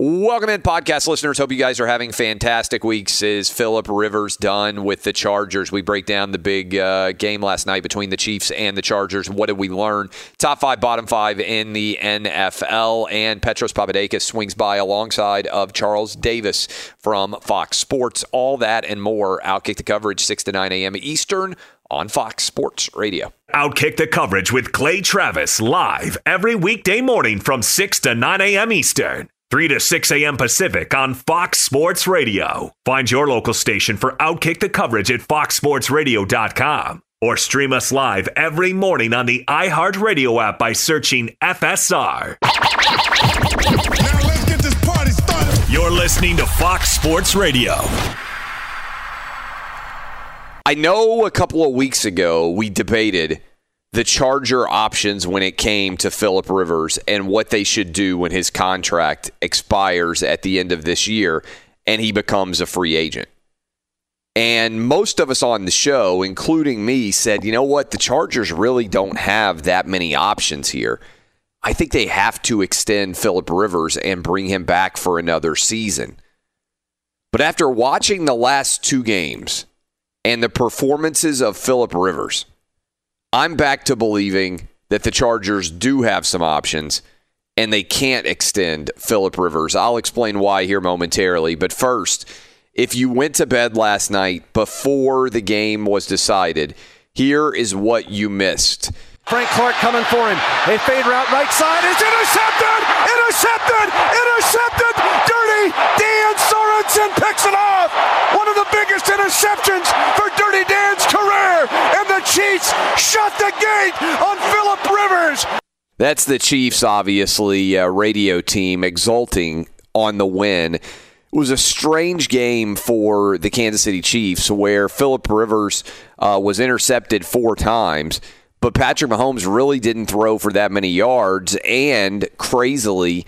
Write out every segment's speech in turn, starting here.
Welcome in, podcast listeners. Hope you guys are having fantastic weeks. Is Philip Rivers done with the Chargers? We break down the big uh, game last night between the Chiefs and the Chargers. What did we learn? Top five, bottom five in the NFL. And Petros Papadakis swings by alongside of Charles Davis from Fox Sports. All that and more. Outkick the coverage, 6 to 9 a.m. Eastern on Fox Sports Radio. Outkick the coverage with Clay Travis live every weekday morning from 6 to 9 a.m. Eastern. 3 to 6 a.m. Pacific on Fox Sports Radio. Find your local station for Outkick the coverage at foxsportsradio.com or stream us live every morning on the iHeartRadio app by searching FSR. Now let's get this party started. You're listening to Fox Sports Radio. I know a couple of weeks ago we debated the Charger options when it came to Philip Rivers and what they should do when his contract expires at the end of this year and he becomes a free agent. And most of us on the show, including me, said, you know what? The Chargers really don't have that many options here. I think they have to extend Philip Rivers and bring him back for another season. But after watching the last two games and the performances of Philip Rivers, I'm back to believing that the Chargers do have some options and they can't extend Philip Rivers. I'll explain why here momentarily. But first, if you went to bed last night before the game was decided, here is what you missed. Frank Clark coming for him. A fade route right side is intercepted! Intercepted! Intercepted! Dirty Dan Sorensen picks it off! One of the biggest interceptions for Dirty the Shut the gate on Philip Rivers! That's the Chiefs, obviously, uh, radio team exulting on the win. It was a strange game for the Kansas City Chiefs where Philip Rivers uh, was intercepted four times, but Patrick Mahomes really didn't throw for that many yards, and crazily,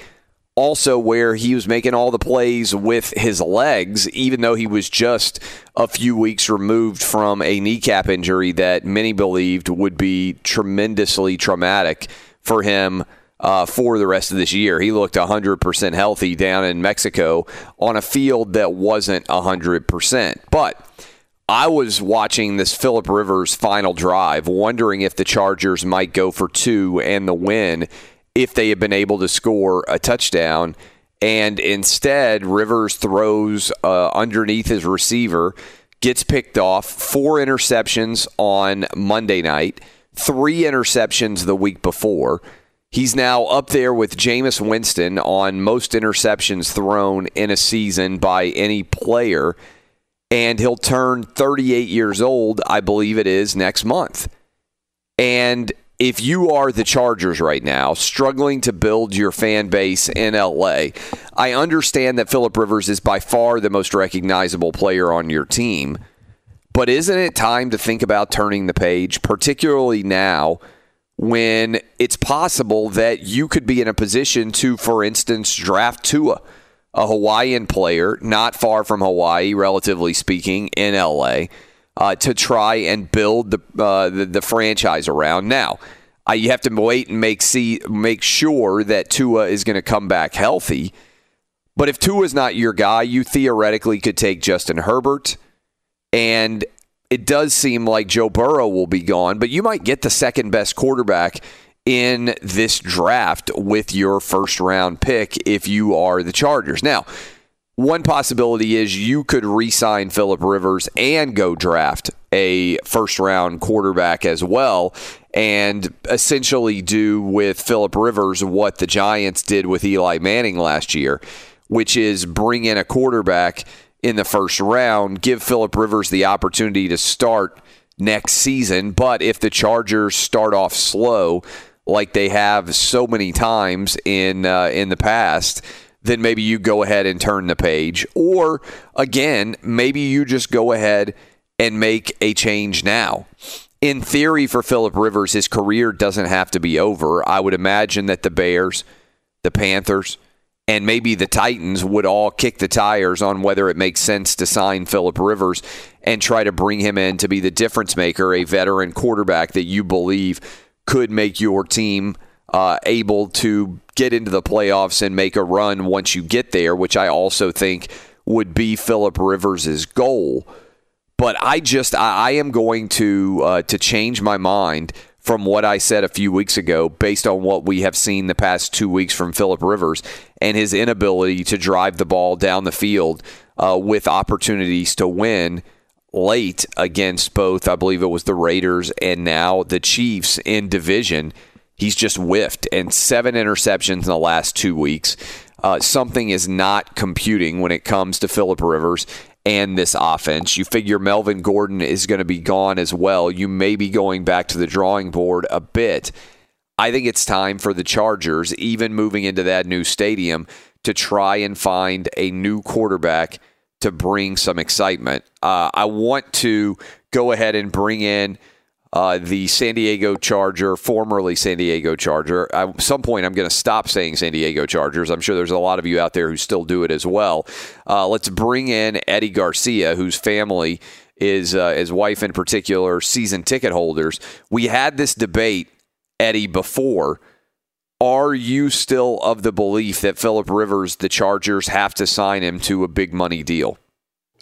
also where he was making all the plays with his legs, even though he was just a few weeks removed from a kneecap injury that many believed would be tremendously traumatic for him uh, for the rest of this year. He looked 100% healthy down in Mexico on a field that wasn't 100%. But I was watching this Philip Rivers final drive, wondering if the Chargers might go for two and the win if they had been able to score a touchdown. And instead, Rivers throws uh, underneath his receiver, gets picked off, four interceptions on Monday night, three interceptions the week before. He's now up there with Jameis Winston on most interceptions thrown in a season by any player. And he'll turn 38 years old, I believe it is, next month. And if you are the Chargers right now, struggling to build your fan base in LA, I understand that Philip Rivers is by far the most recognizable player on your team. But isn't it time to think about turning the page, particularly now when it's possible that you could be in a position to, for instance, draft Tua, a Hawaiian player not far from Hawaii, relatively speaking, in LA, uh, to try and build the, uh, the, the franchise around. Now, uh, you have to wait and make see make sure that Tua is going to come back healthy. But if Tua is not your guy, you theoretically could take Justin Herbert, and it does seem like Joe Burrow will be gone, but you might get the second best quarterback in this draft with your first round pick if you are the Chargers. Now, one possibility is you could re sign Philip Rivers and go draft a first round quarterback as well and essentially do with Philip Rivers what the Giants did with Eli Manning last year, which is bring in a quarterback in the first round, give Philip Rivers the opportunity to start next season. But if the Chargers start off slow, like they have so many times in uh, in the past, then maybe you go ahead and turn the page. Or again, maybe you just go ahead and make a change now. In theory, for Philip Rivers, his career doesn't have to be over. I would imagine that the Bears, the Panthers, and maybe the Titans would all kick the tires on whether it makes sense to sign Philip Rivers and try to bring him in to be the difference maker, a veteran quarterback that you believe could make your team uh, able to get into the playoffs and make a run once you get there, which I also think would be Philip Rivers' goal. But I just I, I am going to uh, to change my mind from what I said a few weeks ago, based on what we have seen the past two weeks from Philip Rivers and his inability to drive the ball down the field uh, with opportunities to win late against both, I believe it was the Raiders and now the Chiefs in division. He's just whiffed and seven interceptions in the last two weeks. Uh, something is not computing when it comes to Philip Rivers and this offense. You figure Melvin Gordon is going to be gone as well. You may be going back to the drawing board a bit. I think it's time for the Chargers, even moving into that new stadium, to try and find a new quarterback to bring some excitement. Uh, I want to go ahead and bring in uh, the San Diego Charger, formerly San Diego Charger. At some point, I'm going to stop saying San Diego Chargers. I'm sure there's a lot of you out there who still do it as well. Uh, let's bring in Eddie Garcia, whose family is, uh, his wife in particular, season ticket holders. We had this debate, Eddie, before. Are you still of the belief that Philip Rivers, the Chargers, have to sign him to a big money deal?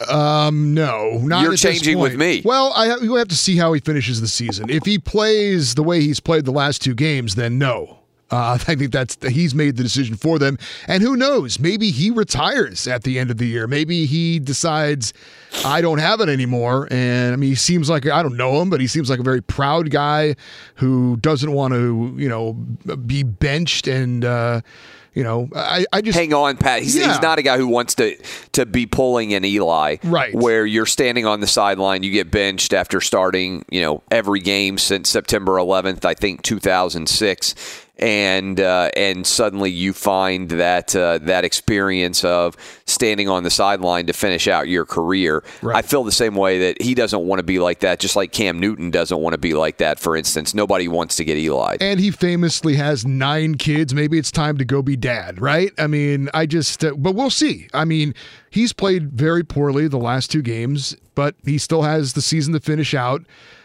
Um, no, not You're changing with me. Well, I we have to see how he finishes the season. If he plays the way he's played the last two games, then no. Uh, I think that's he's made the decision for them, and who knows? Maybe he retires at the end of the year. Maybe he decides I don't have it anymore. And I mean, he seems like I don't know him, but he seems like a very proud guy who doesn't want to, you know, be benched and. Uh, you know, I, I just hang on, Pat. He's, Yeah. he's not a guy who wants to to be pulling an Eli, Right. Where you're standing on the sideline, you get benched after starting, you know, every game since September 11th, I think 2006, and uh, and suddenly you find that uh, that experience of standing on the sideline to finish out your career. I feel the same way that he doesn't want to be like that, just like Cam Newton doesn't want to be like that. For instance, nobody wants to get Eli. And he famously has nine kids. Maybe it's time to go be dad, right? I mean, I just, uh, but we'll see. I mean, he's played very poorly the last two games, but he still has the season to finish out.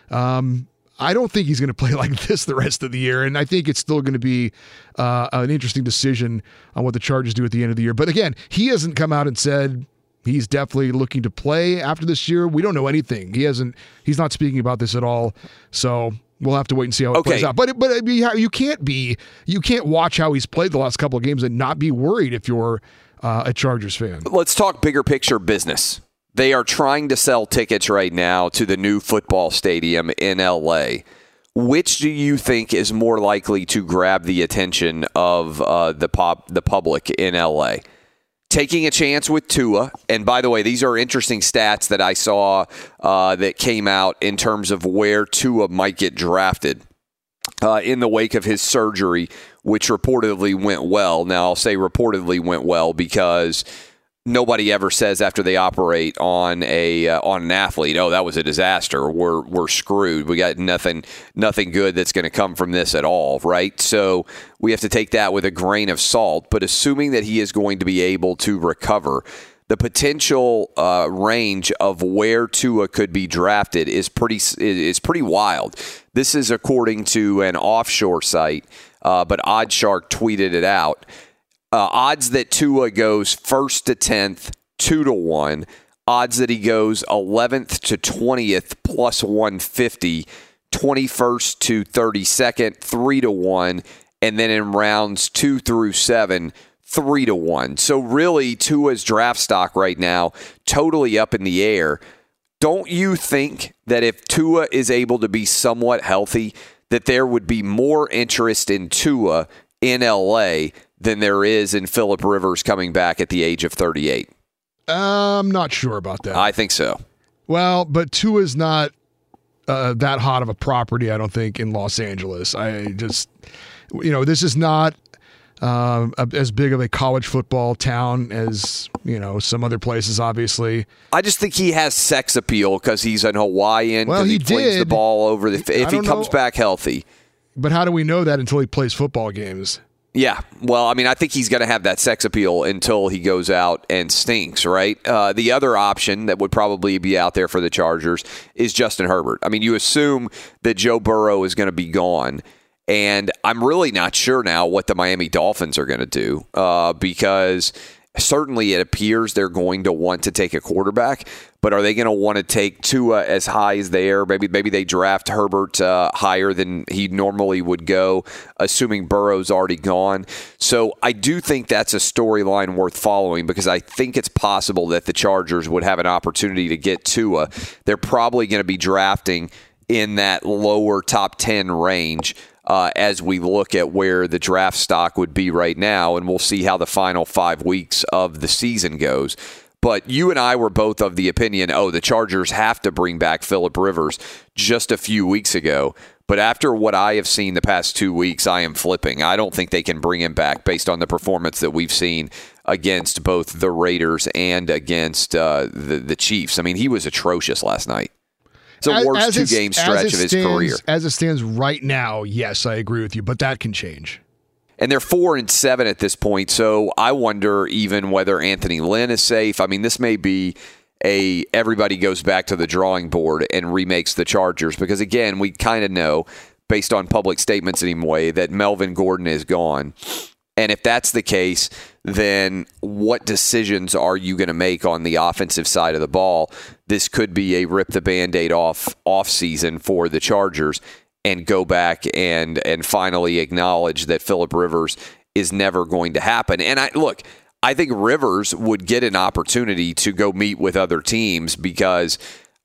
Um, I don't think he's going to play like this the rest of the year, and I think it's still going to be uh, an interesting decision on what the Chargers do at the end of the year. But again, he hasn't come out and said he's definitely looking to play after this year. We don't know anything. He hasn't. He's not speaking about this at all. So we'll have to wait and see how it Okay. plays out. But but how- you can't be you can't watch how he's played the last couple of games and not be worried if you're uh, a Chargers fan. let's talk bigger picture business. They are trying to sell tickets right now to the new football stadium in LA. Which do you think is more likely to grab the attention of uh, the pop the public in LA? Taking a chance with Tua, and by the way, these are interesting stats that I saw uh, that came out in terms of where Tua might get drafted. uh, in the wake of his surgery, which reportedly went well. Now, I'll say reportedly went well because nobody ever says after they operate on a uh, on an athlete, "Oh, that was a disaster. We're we're screwed. We got nothing nothing good that's going to come from this at all." Right? So we have to take that with a grain of salt. But assuming that he is going to be able to recover. The potential uh, range of where Tua could be drafted is pretty is pretty wild. This is according to an offshore site, uh, but OddsShark tweeted it out. Uh, odds that Tua goes first to 10th, 2 to 1. Odds that he goes 11th to 20th, plus 150. 21st to 32nd, 3 to 1. And then in rounds 2 through 7, 3 to 1. So really, Tua's draft stock right now, totally up in the air. Don't you think that if Tua is able to be somewhat healthy, that there would be more interest in Tua in LA than there is in Philip Rivers coming back at the age of 38? I'm not sure about that. I think so. Well, but Tua is not uh, that hot of a property, I don't think, in Los Angeles. I just, you know, this is not uh, as big of a college football town as you know some other places. Obviously, I just think he has sex appeal because he's an Hawaiian. Well, he flings the ball over the. If he comes know. back healthy, but how do we know that until he plays football games? Yeah, well, I mean, I think he's going to have that sex appeal until he goes out and stinks, right? Uh, the other option that would probably be out there for the Chargers is Justin Herbert. I mean, you assume that Joe Burrow is going to be gone, and I'm really not sure now what the Miami Dolphins are going to do uh, because certainly it appears they're going to want to take a quarterback, but are they going to want to take Tua as high as they are? Maybe maybe they draft Herbert uh, higher than he normally would go, assuming Burrow's already gone. So I do think that's a storyline worth following because I think it's possible that the Chargers would have an opportunity to get Tua. They're probably going to be drafting in that lower top 10 range uh, as we look at where the draft stock would be right now, and we'll see how the final five weeks of the season goes. But you and I were both of the opinion, oh, the Chargers have to bring back Philip Rivers just a few weeks ago. But after what I have seen the past two weeks, I am flipping. I don't think they can bring him back based on the performance that we've seen against both the Raiders and against uh, the the Chiefs. I mean, he was atrocious last night. It's As- worst two game stretch of his stands- career. As it stands right now, yes, I agree with you, but that can change. and they're four and seven at this point. So I wonder even whether Anthony Lynn is safe. I mean, this may be a everybody goes back to the drawing board and remakes the Chargers because again, we kind of know based on public statements anyway that Melvin Gordon is gone. And if that's the case, then what decisions are you going to make on the offensive side of the ball? This could be a rip the band-aid off off season for the Chargers and go back and and finally acknowledge that Philip Rivers is never going to happen. And I look, I think Rivers would get an opportunity to go meet with other teams because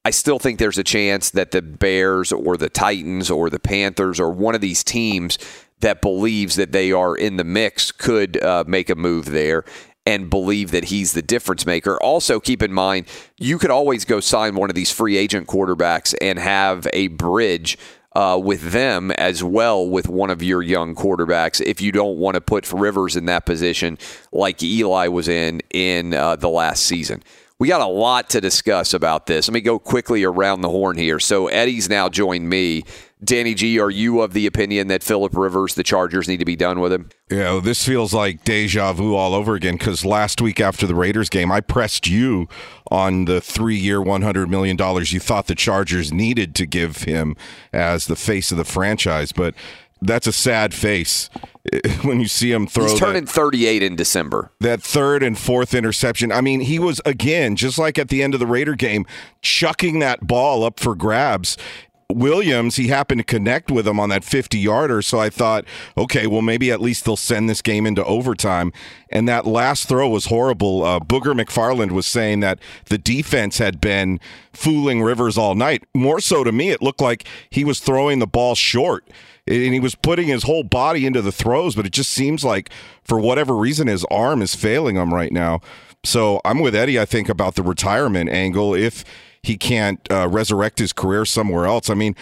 I still think there's a chance that the Bears or the Titans or the Panthers or one of these teams that believes that they are in the mix could uh, make a move there and believe that he's the difference maker. Also, keep in mind, you could always go sign one of these free agent quarterbacks and have a bridge uh, with them as well with one of your young quarterbacks if you don't want to put Rivers in that position like Eli was in in uh, the last season. We got a lot to discuss about this. Let me go quickly around the horn here. So Eddie's now joined me. Danny G, are you of the opinion that Philip Rivers, the Chargers, need to be done with him? Yeah, this feels like deja vu all over again because last week after the Raiders game, I pressed you on the three year, $100 million you thought the Chargers needed to give him as the face of the franchise. But that's a sad face when you see him throw He's that- turning 38 in December. that third and fourth interception. I mean, he was again just like at the end of the Raider game, chucking that ball up for grabs. Williams, he happened to connect with him on that 50 yarder. So I thought, okay, well, maybe at least they'll send this game into overtime. And that last throw was horrible. Uh, Booger McFarland was saying that the defense had been fooling Rivers all night. More so to me, it looked like he was throwing the ball short and he was putting his whole body into the throws, but it just seems like for whatever reason his arm is failing him right now. So I'm with Eddie, I think, about the retirement angle if he can't uh, resurrect his career somewhere else. I mean,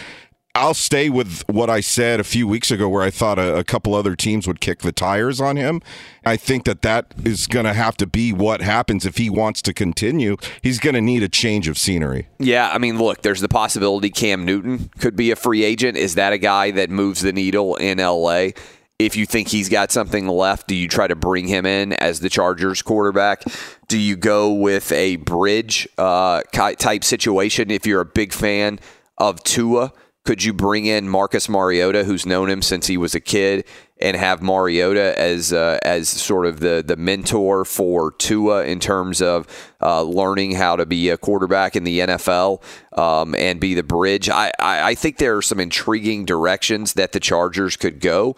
I'll stay with what I said a few weeks ago, where I thought a, a couple other teams would kick the tires on him. I think that that is going to have to be what happens if he wants to continue. He's going to need a change of scenery. Yeah, I mean, look, there's the possibility Cam Newton could be a free agent. Is that a guy that moves the needle in LA? If you think he's got something left, do you try to bring him in as the Chargers quarterback? Do you go with a bridge uh, type situation if you're a big fan of Tua? Could you bring in Marcus Mariota, who's known him since he was a kid, and have Mariota as uh, as sort of the the mentor for Tua in terms of uh, learning how to be a quarterback in the NFL um, and be the bridge? I, I, I think there are some intriguing directions that the Chargers could go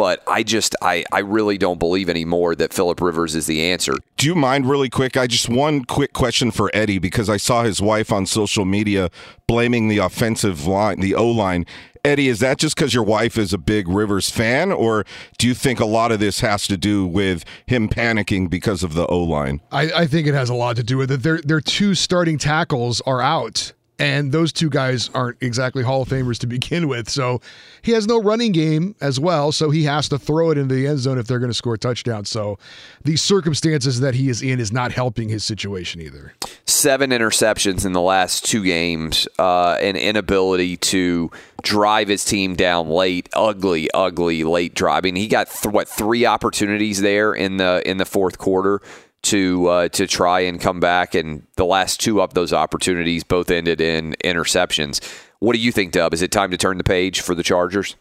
but I just I, I really don't believe anymore that Philip Rivers is the answer. Do you mind really quick? I just one quick question for Eddie because I saw his wife on social media blaming the offensive line, the O line. Eddie, is that just because your wife is a big Rivers fan, or do you think a lot of this has to do with him panicking because of the O line? I, I think it has a lot to do with it. Their their two starting tackles are out and those two guys aren't exactly Hall of Famers to begin with. So he has no running game as well. So he has to throw it into the end zone if they're going to score a touchdown. So the circumstances that he is in is not helping his situation either. Seven interceptions in the last two games, uh, an inability to drive his team down late, ugly, ugly late driving. He got th- what three opportunities there in the in the fourth quarter to uh, to try and come back. And the last two of those opportunities both ended in interceptions. What do you think, Dub? Is it time to turn the page for the Chargers?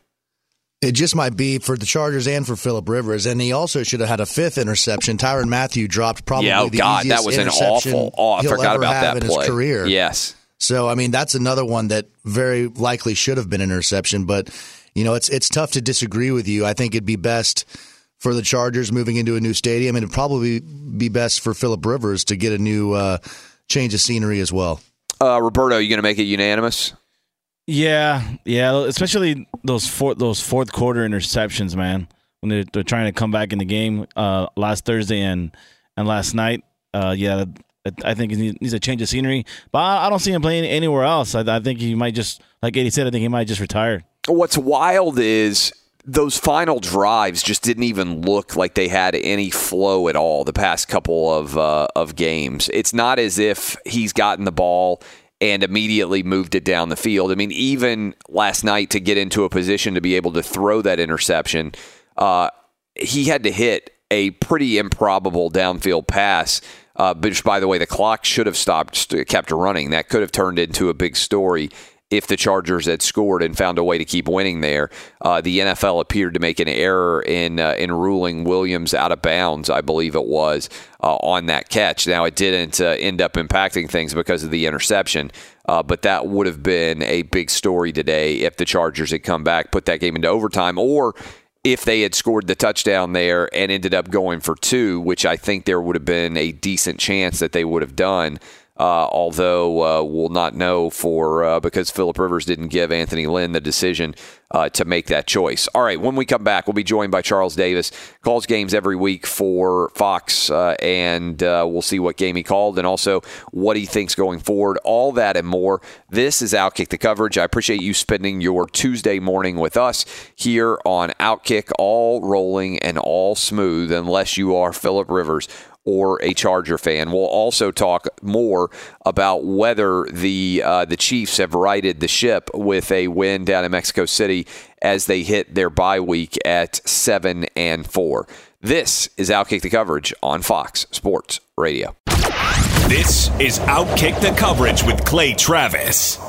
It just might be for the Chargers and for Philip Rivers, and he also should have had a fifth interception. Tyrann Mathieu dropped probably yeah, oh the God, easiest that was an interception awful. Oh, I he'll forgot ever about have that in play. his career. Yes. So I mean, that's another one that very likely should have been an interception. But you know, it's it's tough to disagree with you. I think it'd be best for the Chargers moving into a new stadium, and it'd probably be best for Philip Rivers to get a new uh, change of scenery as well. Uh, Roberto, you going to make it unanimous? Yeah, yeah, especially those fourth those fourth quarter interceptions, man. When they're, they're trying to come back in the game uh, last Thursday and and last night, uh, yeah, I think he needs a change of scenery. But I don't see him playing anywhere else. I, I think he might just, like Eddie said, I think he might just retire. What's wild is those final drives just didn't even look like they had any flow at all the past couple of uh, of games. It's not as if he's gotten the ball and immediately moved it down the field. I mean, even last night to get into a position to be able to throw that interception, uh, he had to hit a pretty improbable downfield pass. Uh, which, by the way, the clock should have stopped, kept running. That could have turned into a big story if the Chargers had scored and found a way to keep winning there. Uh, the NFL appeared to make an error in uh, in ruling Williams out of bounds, I believe it was, uh, on that catch. Now it didn't uh, end up impacting things because of the interception, uh, but that would have been a big story today if the Chargers had come back, put that game into overtime, or if they had scored the touchdown there and ended up going for two, which I think there would have been a decent chance that they would have done. Uh, although uh, we'll not know for uh, because Philip Rivers didn't give Anthony Lynn the decision uh, to make that choice. All right, when we come back, we'll be joined by Charles Davis. Calls games every week for Fox, uh, and uh, we'll see what game he called and also what he thinks going forward. All that and more. This is Outkick the coverage. I appreciate you spending your Tuesday morning with us here on Outkick, all rolling and all smooth, unless you are Philip Rivers or a Charger fan. We'll also talk more about whether the uh, the Chiefs have righted the ship with a win down in Mexico City as they hit their bye week at seven and four. This is Outkick the coverage on Fox Sports Radio. This is Outkick the coverage with Clay Travis.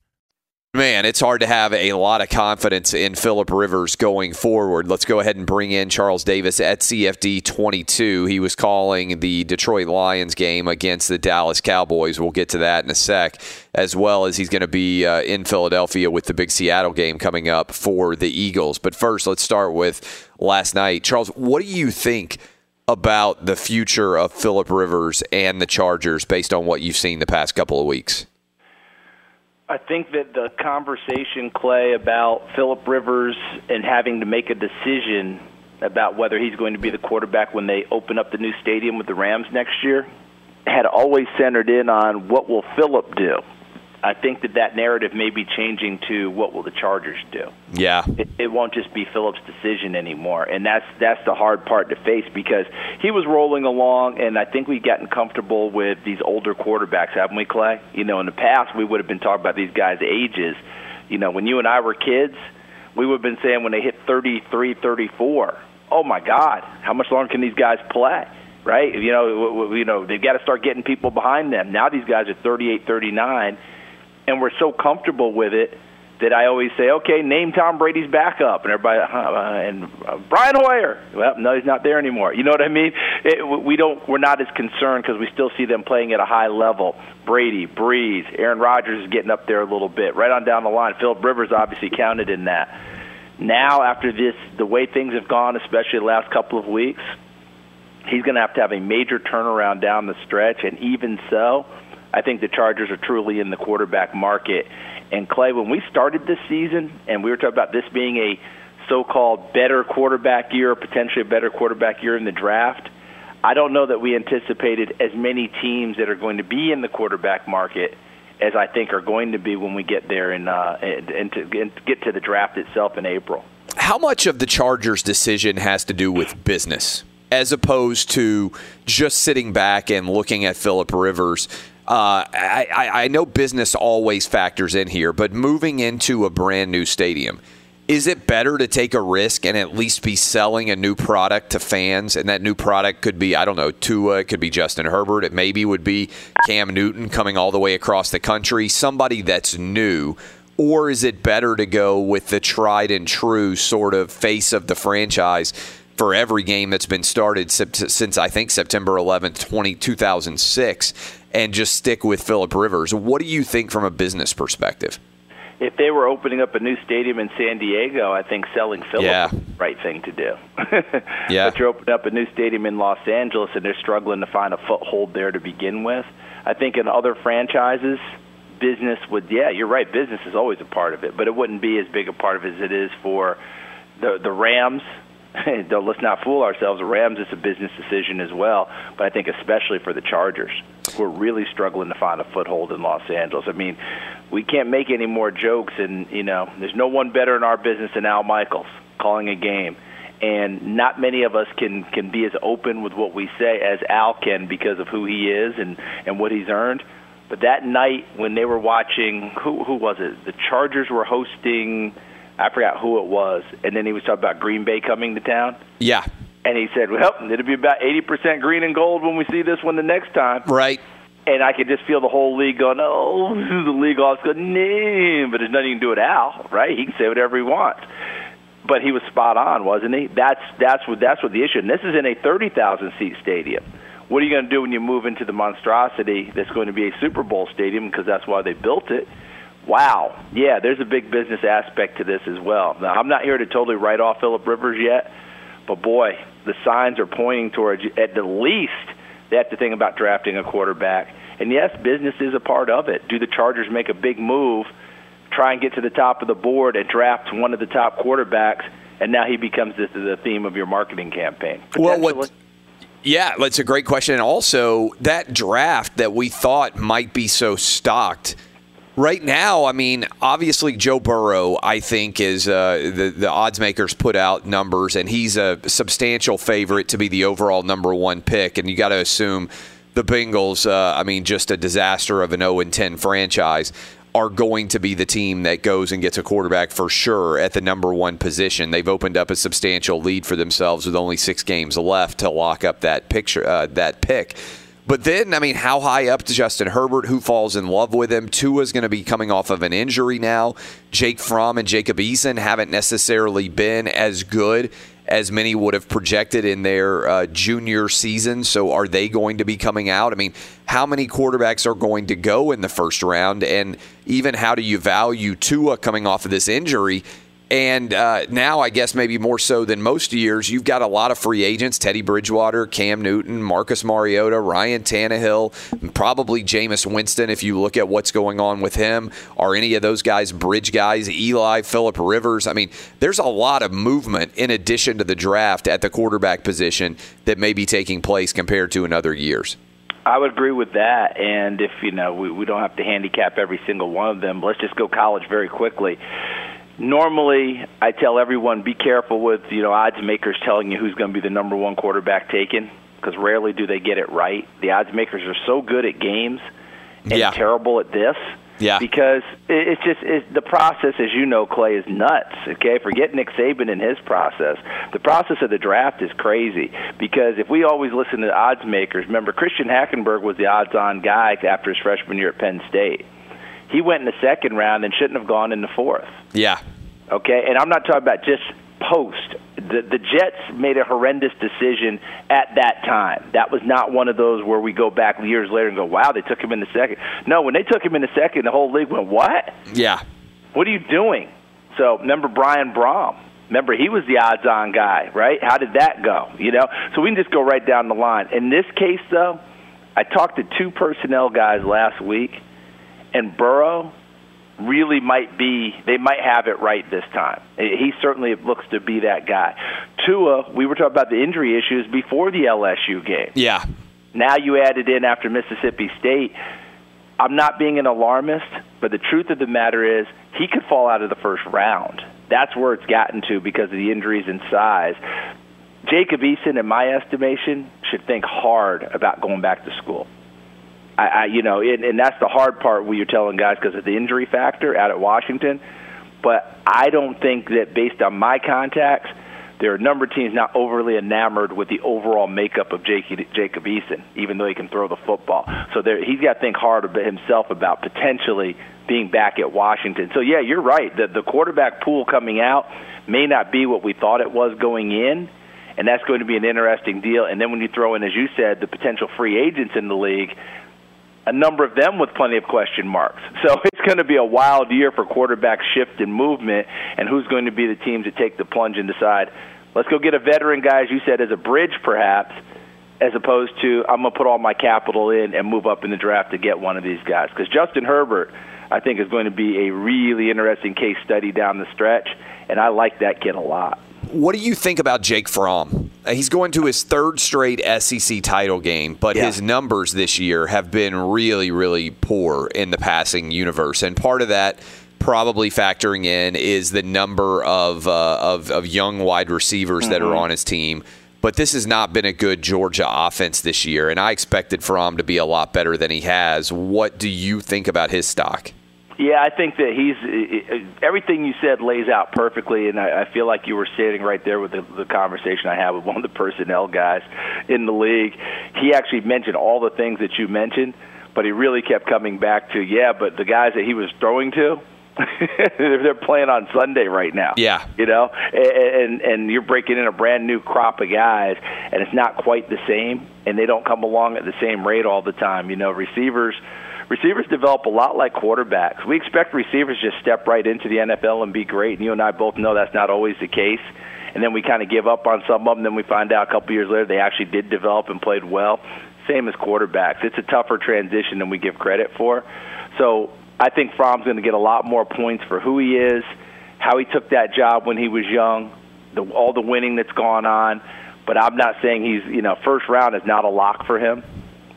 Man, it's hard to have a lot of confidence in Philip Rivers going forward. Let's go ahead and bring in Charles Davis at CFD 22. He was calling the Detroit Lions game against the Dallas Cowboys. We'll get to that in a sec, as well as he's going to be uh, in Philadelphia with the big Seattle game coming up for the Eagles. But first, let's start with last night. Charles, what do you think about the future of Philip Rivers and the Chargers based on what you've seen the past couple of weeks? I think that the conversation, Clay, about Philip Rivers and having to make a decision about whether he's going to be the quarterback when they open up the new stadium with the Rams next year had always centered in on what will Philip do. I think that that narrative may be changing to what will the Chargers do. Yeah, it, it won't just be Philip's decision anymore, and that's that's the hard part to face because he was rolling along, and I think we've gotten comfortable with these older quarterbacks, haven't we, Clay? You know, in the past we would have been talking about these guys' ages. You know, when you and I were kids, we would have been saying when they hit 33, 34, oh my God, how much longer can these guys play? Right? You know, you know they've got to start getting people behind them. Now these guys are 38, 39 and we're so comfortable with it that I always say, okay, name Tom Brady's backup, and everybody, uh, and uh, Brian Hoyer. Well, no, he's not there anymore. You know what I mean? It, we don't, we're not as concerned because we still see them playing at a high level. Brady, Brees, Aaron Rodgers is getting up there a little bit, right on down the line. Philip Rivers obviously counted in that. Now, after this, the way things have gone, especially the last couple of weeks, he's going to have to have a major turnaround down the stretch, and even so I think the Chargers are truly in the quarterback market. And Clay, when we started this season, and we were talking about this being a so-called better quarterback year, potentially a better quarterback year in the draft, I don't know that we anticipated as many teams that are going to be in the quarterback market as I think are going to be when we get there and uh, and, to, get to the draft itself in April. How much of the Chargers' decision has to do with business? as opposed to just sitting back and looking at Philip Rivers Uh, I, I, know business always factors in here, but moving into a brand new stadium, is it better to take a risk and at least be selling a new product to fans? And that new product could be, I don't know, Tua, it could be Justin Herbert, it maybe would be Cam Newton coming all the way across the country, somebody that's new. Or is it better to go with the tried and true sort of face of the franchise for every game that's been started since I think September 11th, 20, 2006, and just stick with Philip Rivers? What do you think from a business perspective? if they were opening up a new stadium in San Diego, I think selling Philip Yeah. the right thing to do. Yeah. But you're opening up a new stadium in Los Angeles and they're struggling to find a foothold there to begin with. I think in other franchises, business would yeah, you're right, business is always a part of it, but it wouldn't be as big a part of it as it is for the the Rams. Though let's not fool ourselves, Rams is a business decision as well, but I think especially for the Chargers, who are really struggling to find a foothold in Los Angeles. I mean, we can't make any more jokes, and you know, there's no one better in our business than Al Michaels calling a game, and not many of us can can be as open with what we say as Al can because of who he is and and what he's earned. But that night when they were watching, who who was it? The Chargers were hosting. I forgot who it was, and then he was talking about Green Bay coming to town. Yeah. And he said, "Well, it'll be about eighty percent green and gold when we see this one the next time." Right. And I could just feel the whole league going, "Oh, the league office going, no," but there's nothing you can do with Al, right? He can say whatever he wants. But he was spot on, wasn't he? That's that's what that's what the issue. And this is in a thirty thousand seat stadium. What are you going to do when you move into the monstrosity that's going to be a Super Bowl stadium because that's why they built it? Wow. Yeah, there's a big business aspect to this as well. Now, I'm not here to totally write off Philip Rivers yet, but boy, the signs are pointing towards at the least they have to think about drafting a quarterback. And yes, business is a part of it. Do the Chargers make a big move, try and get to the top of the board and draft one of the top quarterbacks, and now he becomes the, the theme of your marketing campaign? Well, what? Yeah, that's a great question. And also, that draft that we thought might be so stocked. Right now, I mean, obviously Joe Burrow, I think, is uh, the the odds makers put out numbers, and he's a substantial favorite to be the overall number one pick. And you got to assume the Bengals, uh, I mean, just a disaster of an 0 10 franchise, are going to be the team that goes and gets a quarterback for sure at the number one position. They've opened up a substantial lead for themselves with only six games left to lock up that picture, uh, that pick. But then, I mean, how high up to Justin Herbert? Who falls in love with him? Tua's going to be coming off of an injury now. Jake Fromm and Jacob Eason haven't necessarily been as good as many would have projected in their uh, junior season. So, are they going to be coming out? I mean, how many quarterbacks are going to go in the first round? And even how do you value Tua coming off of this injury? And uh, now, I guess maybe more so than most years, you've got a lot of free agents: Teddy Bridgewater, Cam Newton, Marcus Mariota, Ryan Tannehill, probably Jameis Winston. If you look at what's going on with him, are any of those guys bridge guys? Eli, Philip Rivers. I mean, there's a lot of movement in addition to the draft at the quarterback position that may be taking place compared to in other years. I would agree with that. And if you know, we, we don't have to handicap every single one of them. Let's just go college very quickly. Normally, I tell everyone be careful with you know odds makers telling you who's going to be the number one quarterback taken because rarely do they get it right. The odds makers are so good at games and Yeah. terrible at this. Yeah. Because it- it's just it, the process, as you know, Clay, is nuts. Okay, forget Nick Saban and his process. The process of the draft is crazy because if we always listen to odds makers, remember Christian Hackenberg was the odds-on guy after his freshman year at Penn State. He went in the second round and shouldn't have gone in the fourth. Yeah. Okay, and I'm not talking about just post. The the Jets made a horrendous decision at that time. That was not one of those where we go back years later and go, "Wow, they took him in the second. No, when they took him in the second, the whole league went, "What? Yeah. What are you doing?" So remember Brian Brohm. Remember he was the odds-on guy, right? How did that go? You know, so we can just go right down the line. In this case, though, I talked to two personnel guys last week, and Burrow really might be they might have it right this time. He certainly looks to be that guy. Tua, we were talking about the injury issues before the LSU game. Yeah. Now you added in after Mississippi State. I'm not being an alarmist, but the truth of the matter is he could fall out of the first round. That's where it's gotten to because of the injuries and size. Jacob Eason, in my estimation, should think hard about going back to school. I, I you know, and, and that's the hard part where you're telling guys because of the injury factor out at Washington. But I don't think that based on my contacts, there are a number of teams not overly enamored with the overall makeup of Jake, Jacob Eason, even though he can throw the football. So there, he's got to think hard about himself about potentially being back at Washington. So yeah, you're right. The the quarterback pool coming out may not be what we thought it was going in, and that's going to be an interesting deal. And then when you throw in, as you said, the potential free agents in the league, a number of them with plenty of question marks. So it's going to be a wild year for quarterback shift and movement, and who's going to be the teams that take the plunge and decide, let's go get a veteran guy, as you said, as a bridge perhaps, as opposed to I'm going to put all my capital in and move up in the draft to get one of these guys. Because Justin Herbert, I think, is going to be a really interesting case study down the stretch, and I like that kid a lot. What do you think about Jake Fromm? Uh, he's going to his third straight SEC title game, but Yeah. his numbers this year have been really, really poor in the passing universe. And part of that, probably factoring in, is the number of uh, of, of young wide receivers that are Mhm. on his team. But this has not been a good Georgia offense this year, and I expected Fromm to be a lot better than he has. What do you think about his stock? Yeah, I think that he's uh, uh, everything you said lays out perfectly, and I, I feel like you were sitting right there with the, the conversation I had with one of the personnel guys in the league. He actually mentioned all the things that you mentioned, but he really kept coming back to yeah, but the guys that he was throwing to. they're they're playing on Sunday right now. Yeah. you know, and, and and you're breaking in a brand new crop of guys, and it's not quite the same, and they don't come along at the same rate all the time. You know, receivers receivers develop a lot like quarterbacks. We expect receivers just step right into the NFL and be great, and you and I both know that's not always the case. And then we kind of give up on some of them. Then we find out a couple years later they actually did develop and played well. Same as quarterbacks. It's a tougher transition than we give credit for. So I think Fromm's going to get a lot more points for who he is, how he took that job when he was young, the, all the winning that's gone on. But I'm not saying he's, you know, first round is not a lock for him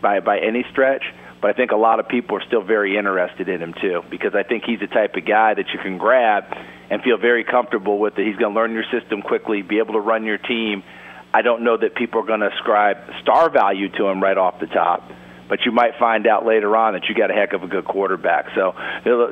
by by any stretch. But I think a lot of people are still very interested in him too, because I think he's the type of guy that you can grab and feel very comfortable with. That he's going to learn your system quickly, be able to run your team. I don't know that people are going to ascribe star value to him right off the top, but you might find out later on that you got a heck of a good quarterback. So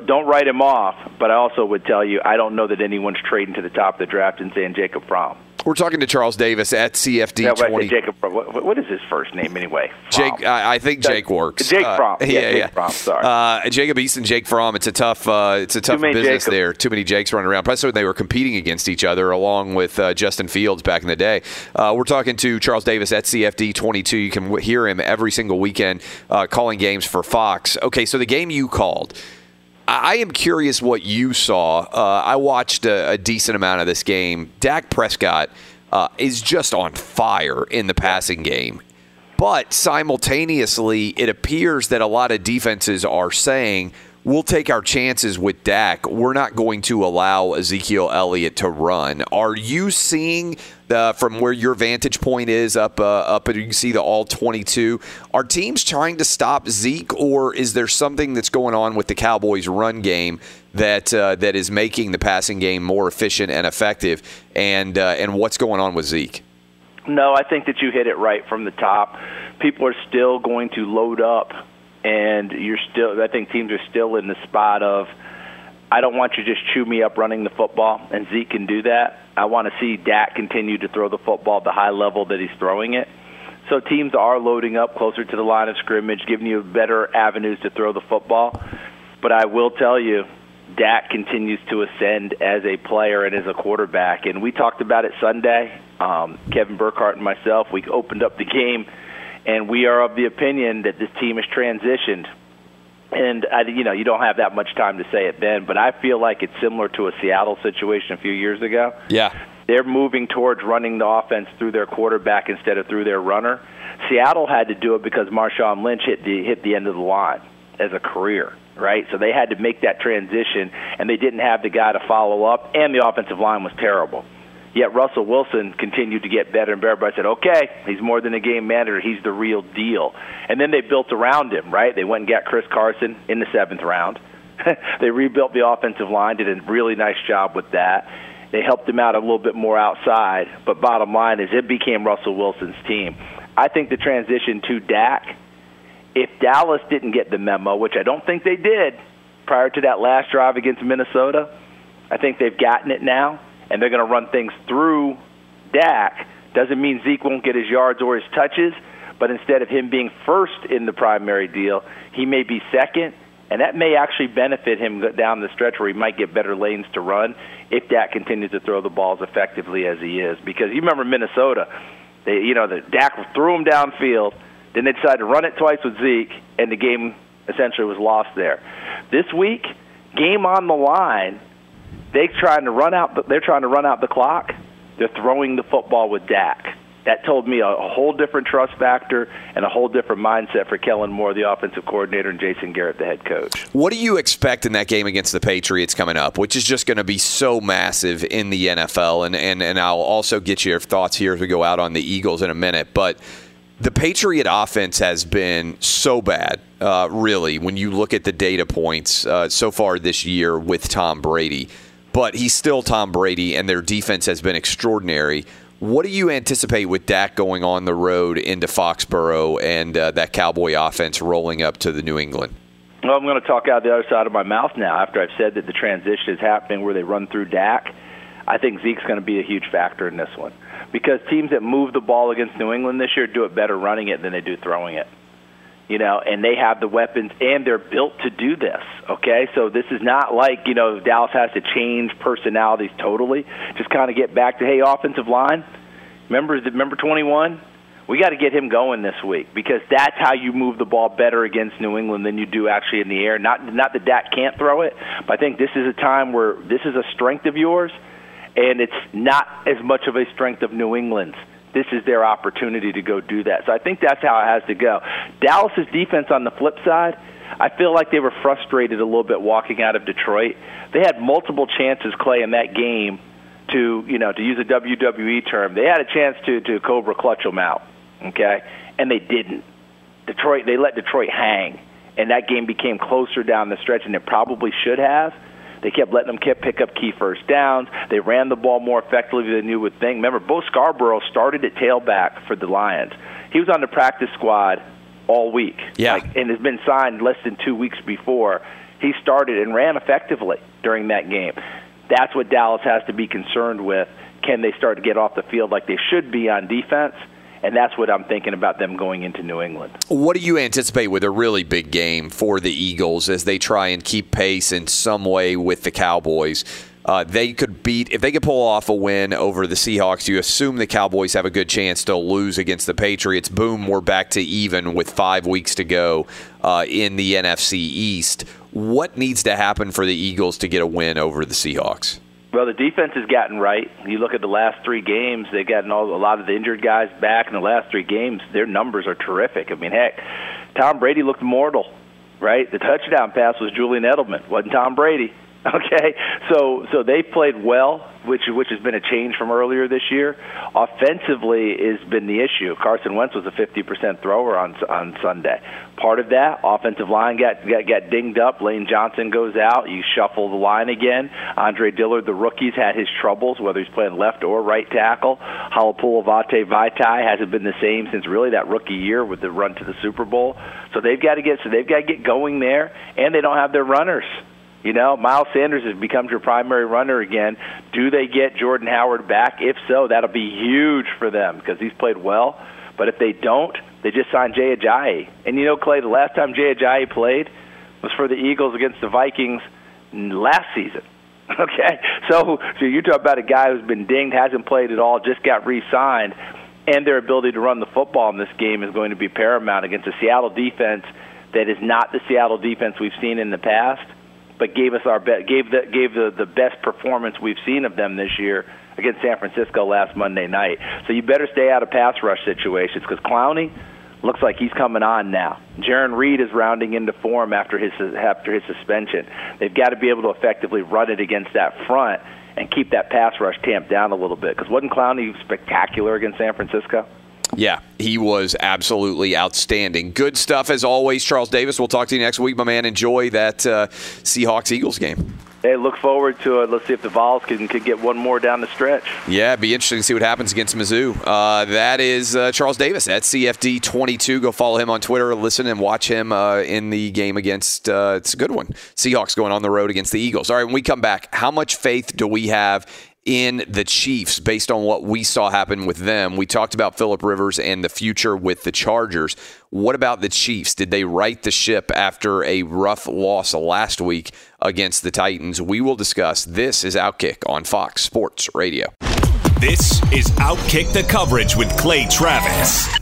don't write him off. But I also would tell you, I don't know that anyone's trading to the top of the draft and saying Jacob Fromm. We're talking to Charles Davis at CFD Yeah, what I say, twenty. Jacob. What, is his first name anyway? Jake, I, I think Jake works. Jake Uh, Fromm. Yeah, yeah, Jake yeah. Fromm, sorry. Uh, Jacob Eason, Jake Fromm. It's a tough, uh, it's a tough business Jacobs. there. Too many Jakes running around. Plus, when they were competing against each other, along with uh, Justin Fields back in the day. Uh, we're talking to Charles Davis at CFD 22. You can hear him every single weekend uh, calling games for Fox. Okay, so the game you called. I am curious what you saw. Uh, I watched a, a decent amount of this game. Dak Prescott uh, is just on fire in the passing game. But simultaneously, it appears that a lot of defenses are saying, we'll take our chances with Dak. We're not going to allow Ezekiel Elliott to run. Are you seeing the from where your vantage point is up uh, up and you can see the all 22? Are teams trying to stop Zeke or is there something that's going on with the Cowboys run game that uh, that is making the passing game more efficient and effective and uh, and what's going on with Zeke? No, I think that you hit it right from the top. People are still going to load up, and you're still. I think teams are still in the spot of, I don't want you to just chew me up running the football, and Zeke can do that. I want to see Dak continue to throw the football at the high level that he's throwing it. So teams are loading up closer to the line of scrimmage, giving you better avenues to throw the football. But I will tell you, Dak continues to ascend as a player and as a quarterback. And we talked about it Sunday. Um, Kevin Burkhardt and myself, we opened up the game, and we are of the opinion that this team has transitioned. And I, you know, you don't have that much time to say it then, but I feel like it's similar to a Seattle situation a few years ago Yeah. they're moving towards running the offense through their quarterback instead of through their runner. Seattle had to do it because Marshawn Lynch hit the hit the end of the line as a career, right? So they had to make that transition, and they didn't have the guy to follow up, and the offensive line was terrible. Yet Russell Wilson continued to get better and better. But I said, okay, he's more than a game manager. He's the real deal. And then they built around him, right? They went and got Chris Carson in the seventh round. they rebuilt the offensive line, did a really nice job with that. They helped him out a little bit more outside. But bottom line is, it became Russell Wilson's team. I think the transition to Dak If Dallas didn't get the memo, which I don't think they did prior to that last drive against Minnesota, I think they've gotten it now, and they're going to run things through Dak. Doesn't mean Zeke won't get his yards or his touches, but instead of him being first in the primary deal, he may be second, and that may actually benefit him down the stretch where he might get better lanes to run if Dak continues to throw the balls effectively as he is. Because you remember Minnesota, they you know the Dak threw him downfield, then they decided to run it twice with Zeke, and the game essentially was lost there. This week, game on the line, they trying to run out. The, they're trying to run out the clock. They're throwing the football with Dak. That told me a, a whole different trust factor and a whole different mindset for Kellen Moore, the offensive coordinator, and Jason Garrett, the head coach. What do you expect in that game against the Patriots coming up, which is just going to be so massive in the NFL? And, and, and I'll also get your thoughts here as we go out on the Eagles in a minute. But the Patriot offense has been so bad, uh, really, when you look at the data points uh, so far this year with Tom Brady. But he's still Tom Brady, and their defense has been extraordinary. What do you anticipate with Dak going on the road into Foxborough and uh, that Cowboy offense rolling up to the New England? Well, I'm going to talk out the other side of my mouth now after I've said that the transition is happening where they run through Dak. I think Zeke's going to be a huge factor in this one because teams that move the ball against New England this year do it better running it than they do throwing it. You know, and they have the weapons and they're built to do this. Okay, so this is not like you know Dallas has to change personalities totally. Just kind of get back to hey, offensive line. Remember, remember 21. We got to get him going this week because that's how you move the ball better against New England than you do actually in the air. Not not that Dak can't throw it, but I think this is a time where this is a strength of yours and it's not as much of a strength of New England's. This is their opportunity to go do that. So I think that's how it has to go. Dallas's defense on the flip side, I feel like they were frustrated a little bit walking out of Detroit. They had multiple chances, Clay, in that game to, you know, to use a WWE term. They had a chance to to Cobra clutch them out, okay, and they didn't. Detroit, they let Detroit hang, and that game became closer down the stretch, and it probably should have. They kept letting them kept pick up key first downs. They ran the ball more effectively than you would think. Remember, Bo Scarborough started at tailback for the Lions. He was on the practice squad all week. Yeah. Like, and has been signed less than two weeks before. He started and ran effectively during that game. That's what Dallas has to be concerned with. Can they start to get off the field like they should be on defense? And that's what I'm thinking about them going into New England. What do you anticipate with a really big game for the Eagles as they try and keep pace in some way with the Cowboys? Uh, they could beat if they could pull off a win over the Seahawks. You assume the Cowboys have a good chance to lose against the Patriots. Boom, we're back to even with five weeks to go uh, in the NFC East. What needs to happen for the Eagles to get a win over the Seahawks? Well, the defense has gotten right. You look at the last three games; they've gotten all, a lot of the injured guys back in the last three games. Their numbers are terrific. I mean, heck, Tom Brady looked mortal, right? The touchdown pass was Julian Edelman, wasn't Tom Brady. Okay, so so they played well, which which has been a change from earlier this year. Offensively has been the issue. Carson Wentz was a 50% thrower on on Sunday. Part of that offensive line got, got got dinged up. Lane Johnson goes out. You shuffle the line again. Andre Dillard, the rookie's had his troubles, whether he's playing left or right tackle. Halapoulivaati Vaitai hasn't been the same since really that rookie year with the run to the Super Bowl. So they've got to get so they've got to get going there, and they don't have their runners. You know, Miles Sanders has become your primary runner again. Do they get Jordan Howard back? If so, that'll be huge for them because he's played well. But if they don't, they just signed Jay Ajayi. And you know, Clay, the last time Jay Ajayi played was for the Eagles against the Vikings last season. Okay, so so you talk about a guy who's been dinged, hasn't played at all, just got re-signed, and their ability to run the football in this game is going to be paramount against a Seattle defense that is not the Seattle defense we've seen in the past but gave us our be- gave the gave the the best performance we've seen of them this year against San Francisco last Monday night. So you better stay out of pass rush situations because Clowney looks like he's coming on now. Jarran Reed is rounding into form after his after his suspension. They've got to be able to effectively run it against that front and keep that pass rush tamped down a little bit. Because wasn't Clowney spectacular against San Francisco? Yeah, he was absolutely outstanding. Good stuff as always, Charles Davis. We'll talk to you next week, my man. Enjoy that uh, Seahawks Eagles game. Hey, look forward to it. Let's see if the Vols can, can get one more down the stretch. Yeah, it'd be interesting to see what happens against Mizzou. Uh, that is uh, Charles Davis at CFD22. Go follow him on Twitter, listen and watch him uh, in the game against, uh, it's a good one, Seahawks going on the road against the Eagles. All right, when we come back, how much faith do we have in the Chiefs based on what we saw happen with them. We talked about Philip Rivers and the future with the Chargers. What about the Chiefs? Did they right the ship after a rough loss last week against the Titans? We will discuss. This is Outkick on Fox Sports Radio. This is Outkick the coverage with Clay Travis.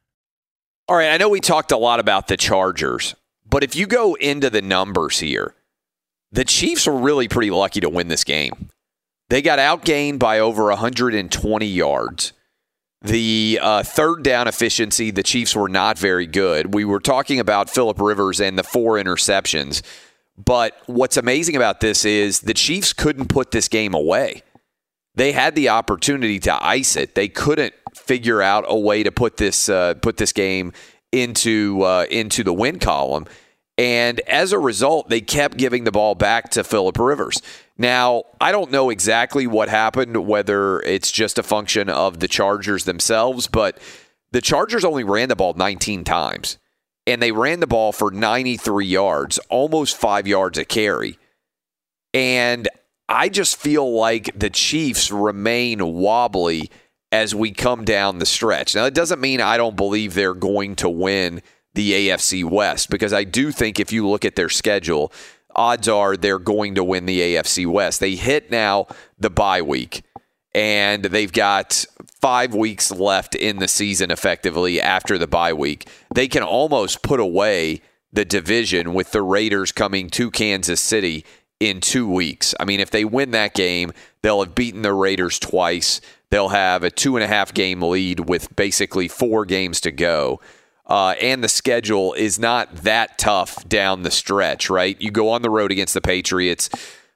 All right, I know we talked a lot about the Chargers, but if you go into the numbers here, the Chiefs were really pretty lucky to win this game. They got outgained by over 120 yards. The uh, third down efficiency, the Chiefs were not very good. We were talking about Philip Rivers and the four interceptions. But what's amazing about this is the Chiefs couldn't put this game away. They had the opportunity to ice it. They couldn't figure out a way to put this uh, put this game into uh, into the win column. And as a result, they kept giving the ball back to Philip Rivers. Now, I don't know exactly what happened, whether it's just a function of the Chargers themselves, but the Chargers only ran the ball 19 times. And they ran the ball for 93 yards, almost five yards a carry. And I just feel like the Chiefs remain wobbly as we come down the stretch. Now, it doesn't mean I don't believe they're going to win the AFC West because I do think if you look at their schedule, odds are they're going to win the AFC West. They hit now the bye week, and they've got five weeks left in the season effectively after the bye week. They can almost put away the division with the Raiders coming to Kansas City in two weeks. I mean, if they win that game, they'll have beaten the Raiders twice. They'll have a two and a half game lead with basically four games to go. Uh, and the schedule is not that tough down the stretch, right? You go on the road against the Patriots.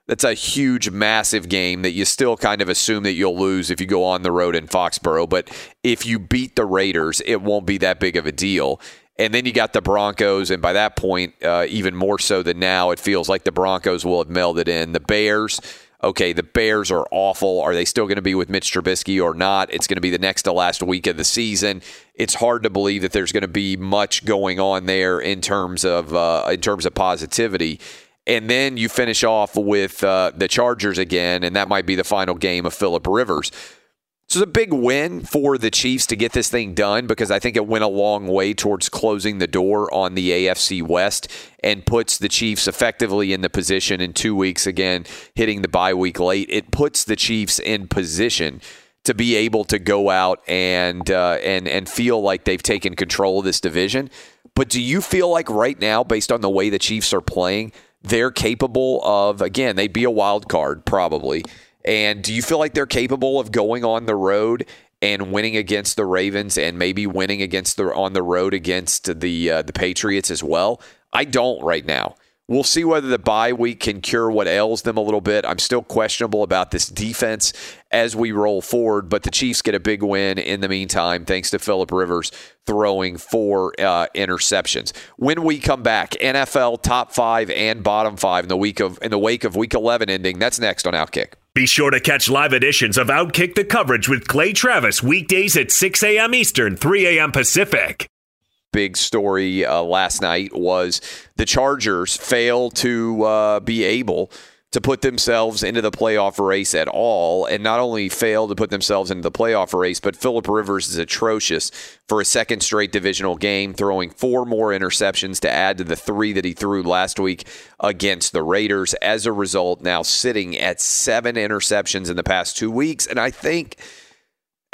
That's a huge, massive game that you still kind of assume that you'll lose if you go on the road in Foxborough. But if you beat the Raiders, it won't be that big of a deal. And then you got the Broncos, and by that point, uh, even more so than now, it feels like the Broncos will have melded in. The Bears, okay, the Bears are awful. Are they still going to be with Mitch Trubisky or not? It's going to be the next to last week of the season. It's hard to believe that there's going to be much going on there in terms of uh, in terms of positivity. And then you finish off with uh, the Chargers again, and that might be the final game of Philip Rivers. So it's a big win for the Chiefs to get this thing done because I think it went a long way towards closing the door on the AFC West and puts the Chiefs effectively in the position in two weeks again, hitting the bye week late. It puts the Chiefs in position to be able to go out and uh, and and feel like they've taken control of this division. But do you feel like right now, based on the way the Chiefs are playing, they're capable of again? They'd be a wild card probably and do you feel like they're capable of going on the road and winning against the Ravens and maybe winning against the on the road against the uh, the Patriots as well? I don't right now. We'll see whether the bye week can cure what ails them a little bit. I'm still questionable about this defense as we roll forward, but the Chiefs get a big win in the meantime, thanks to Philip Rivers throwing four uh, interceptions. When we come back, NFL top five and bottom five in the week of in the wake of Week 11 ending. That's next on Outkick. Be sure to catch live editions of Outkick the coverage with Clay Travis weekdays at 6 a.m. Eastern, 3 a.m. Pacific big story uh, last night was the Chargers fail to uh, be able to put themselves into the playoff race at all, and not only fail to put themselves into the playoff race, but Philip Rivers is atrocious for a second straight divisional game, throwing four more interceptions to add to the three that he threw last week against the Raiders. As a result, now sitting at seven interceptions in the past two weeks, and I think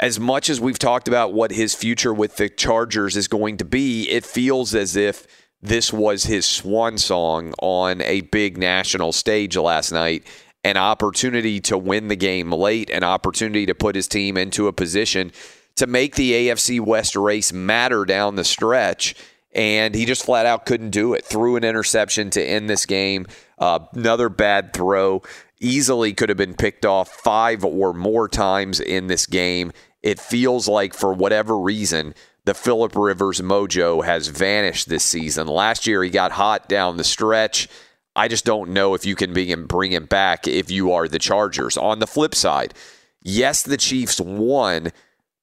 as much as we've talked about what his future with the Chargers is going to be, it feels as if this was his swan song on a big national stage last night. An opportunity to win the game late, an opportunity to put his team into a position to make the AFC West race matter down the stretch. And he just flat out couldn't do it. Threw an interception to end this game. Uh, another bad throw. Easily could have been picked off five or more times in this game it feels like for whatever reason, the Philip Rivers mojo has vanished this season. Last year he got hot down the stretch. I just don't know if you can bring him back if you are the Chargers. On the flip side, yes, the Chiefs won,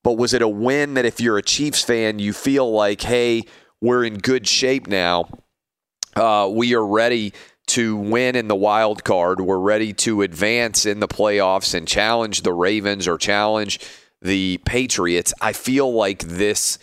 but was it a win that if you're a Chiefs fan, you feel like, hey, we're in good shape now. Uh, we are ready to win in the wild card. We're ready to advance in the playoffs and challenge the Ravens or challenge the Patriots, I feel like this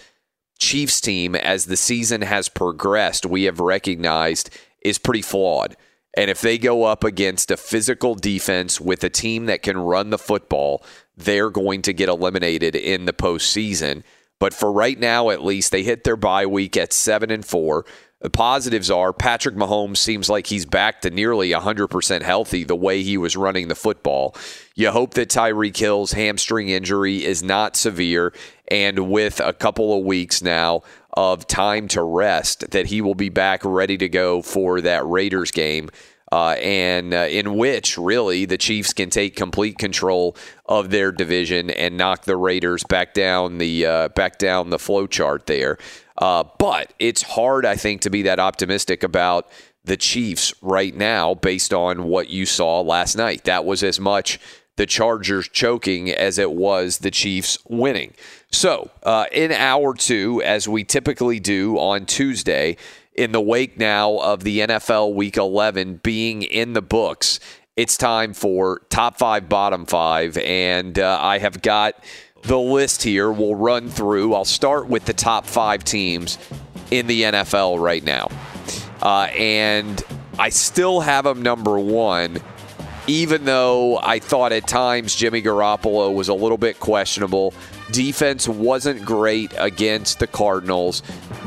Chiefs team, as the season has progressed, we have recognized is pretty flawed. And if they go up against a physical defense with a team that can run the football, they're going to get eliminated in the postseason. But for right now, at least, they hit their bye week at seven and four. The positives are Patrick Mahomes seems like he's back to nearly 100% healthy the way he was running the football. You hope that Tyreek Hill's hamstring injury is not severe, and with a couple of weeks now of time to rest, that he will be back ready to go for that Raiders game. Uh, and uh, in which really the Chiefs can take complete control of their division and knock the Raiders back down the uh, back down the flow chart there. Uh, but it's hard, I think, to be that optimistic about the Chiefs right now based on what you saw last night. That was as much the Chargers choking as it was the Chiefs winning. So, uh, in hour two, as we typically do on Tuesday, in the wake now of the NFL Week 11 being in the books, it's time for top five, bottom five. And uh, I have got the list here. We'll run through. I'll start with the top five teams in the NFL right now. Uh, and I still have them number one, even though I thought at times Jimmy Garoppolo was a little bit questionable. Defense wasn't great against the Cardinals,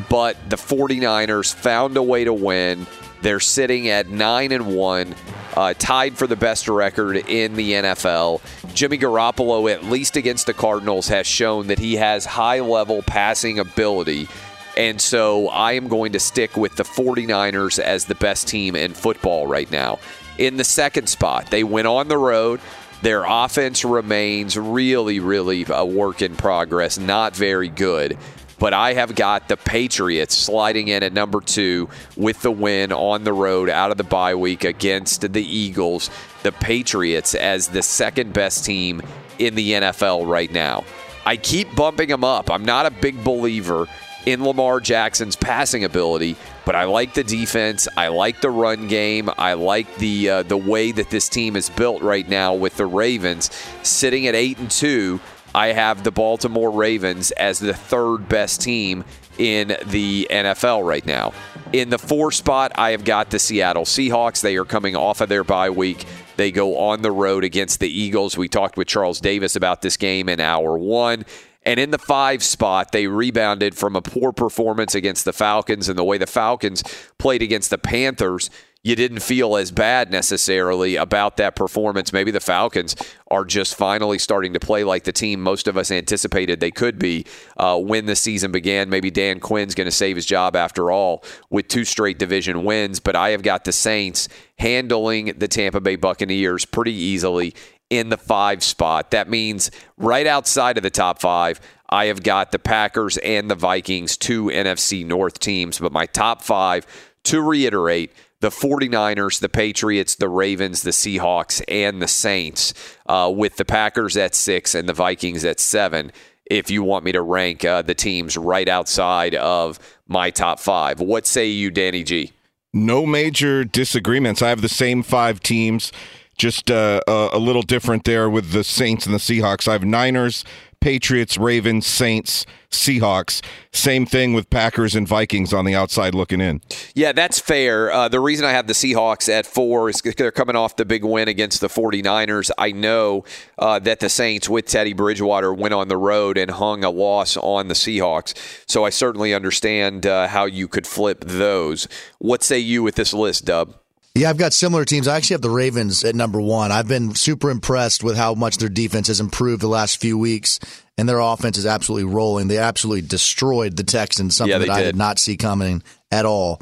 but the 49ers found a way to win. They're sitting at 9 and 1, uh, tied for the best record in the NFL. Jimmy Garoppolo, at least against the Cardinals, has shown that he has high level passing ability. And so I am going to stick with the 49ers as the best team in football right now. In the second spot, they went on the road. Their offense remains really, really a work in progress, not very good. But I have got the Patriots sliding in at number two with the win on the road out of the bye week against the Eagles. The Patriots as the second best team in the NFL right now. I keep bumping them up. I'm not a big believer in Lamar Jackson's passing ability, but I like the defense. I like the run game. I like the uh, the way that this team is built right now with the Ravens sitting at eight and two. I have the Baltimore Ravens as the third best team in the NFL right now. In the four spot, I have got the Seattle Seahawks. They are coming off of their bye week. They go on the road against the Eagles. We talked with Charles Davis about this game in hour one. And in the five spot, they rebounded from a poor performance against the Falcons and the way the Falcons played against the Panthers. You didn't feel as bad necessarily about that performance. Maybe the Falcons are just finally starting to play like the team most of us anticipated they could be uh, when the season began. Maybe Dan Quinn's going to save his job after all with two straight division wins. But I have got the Saints handling the Tampa Bay Buccaneers pretty easily in the five spot. That means right outside of the top five, I have got the Packers and the Vikings, two NFC North teams. But my top five, to reiterate, the 49ers, the Patriots, the Ravens, the Seahawks, and the Saints, uh, with the Packers at six and the Vikings at seven. If you want me to rank uh, the teams right outside of my top five, what say you, Danny G? No major disagreements. I have the same five teams, just uh, a, a little different there with the Saints and the Seahawks. I have Niners, Patriots, Ravens, Saints, Seahawks. Same thing with Packers and Vikings on the outside looking in. Yeah, that's fair. Uh, the reason I have the Seahawks at four is they're coming off the big win against the 49ers. I know uh, that the Saints, with Teddy Bridgewater, went on the road and hung a loss on the Seahawks. So I certainly understand uh, how you could flip those. What say you with this list, Dub? Yeah, I've got similar teams. I actually have the Ravens at number one. I've been super impressed with how much their defense has improved the last few weeks, and their offense is absolutely rolling. They absolutely destroyed the Texans, something Yeah, that I did. did not see coming at all.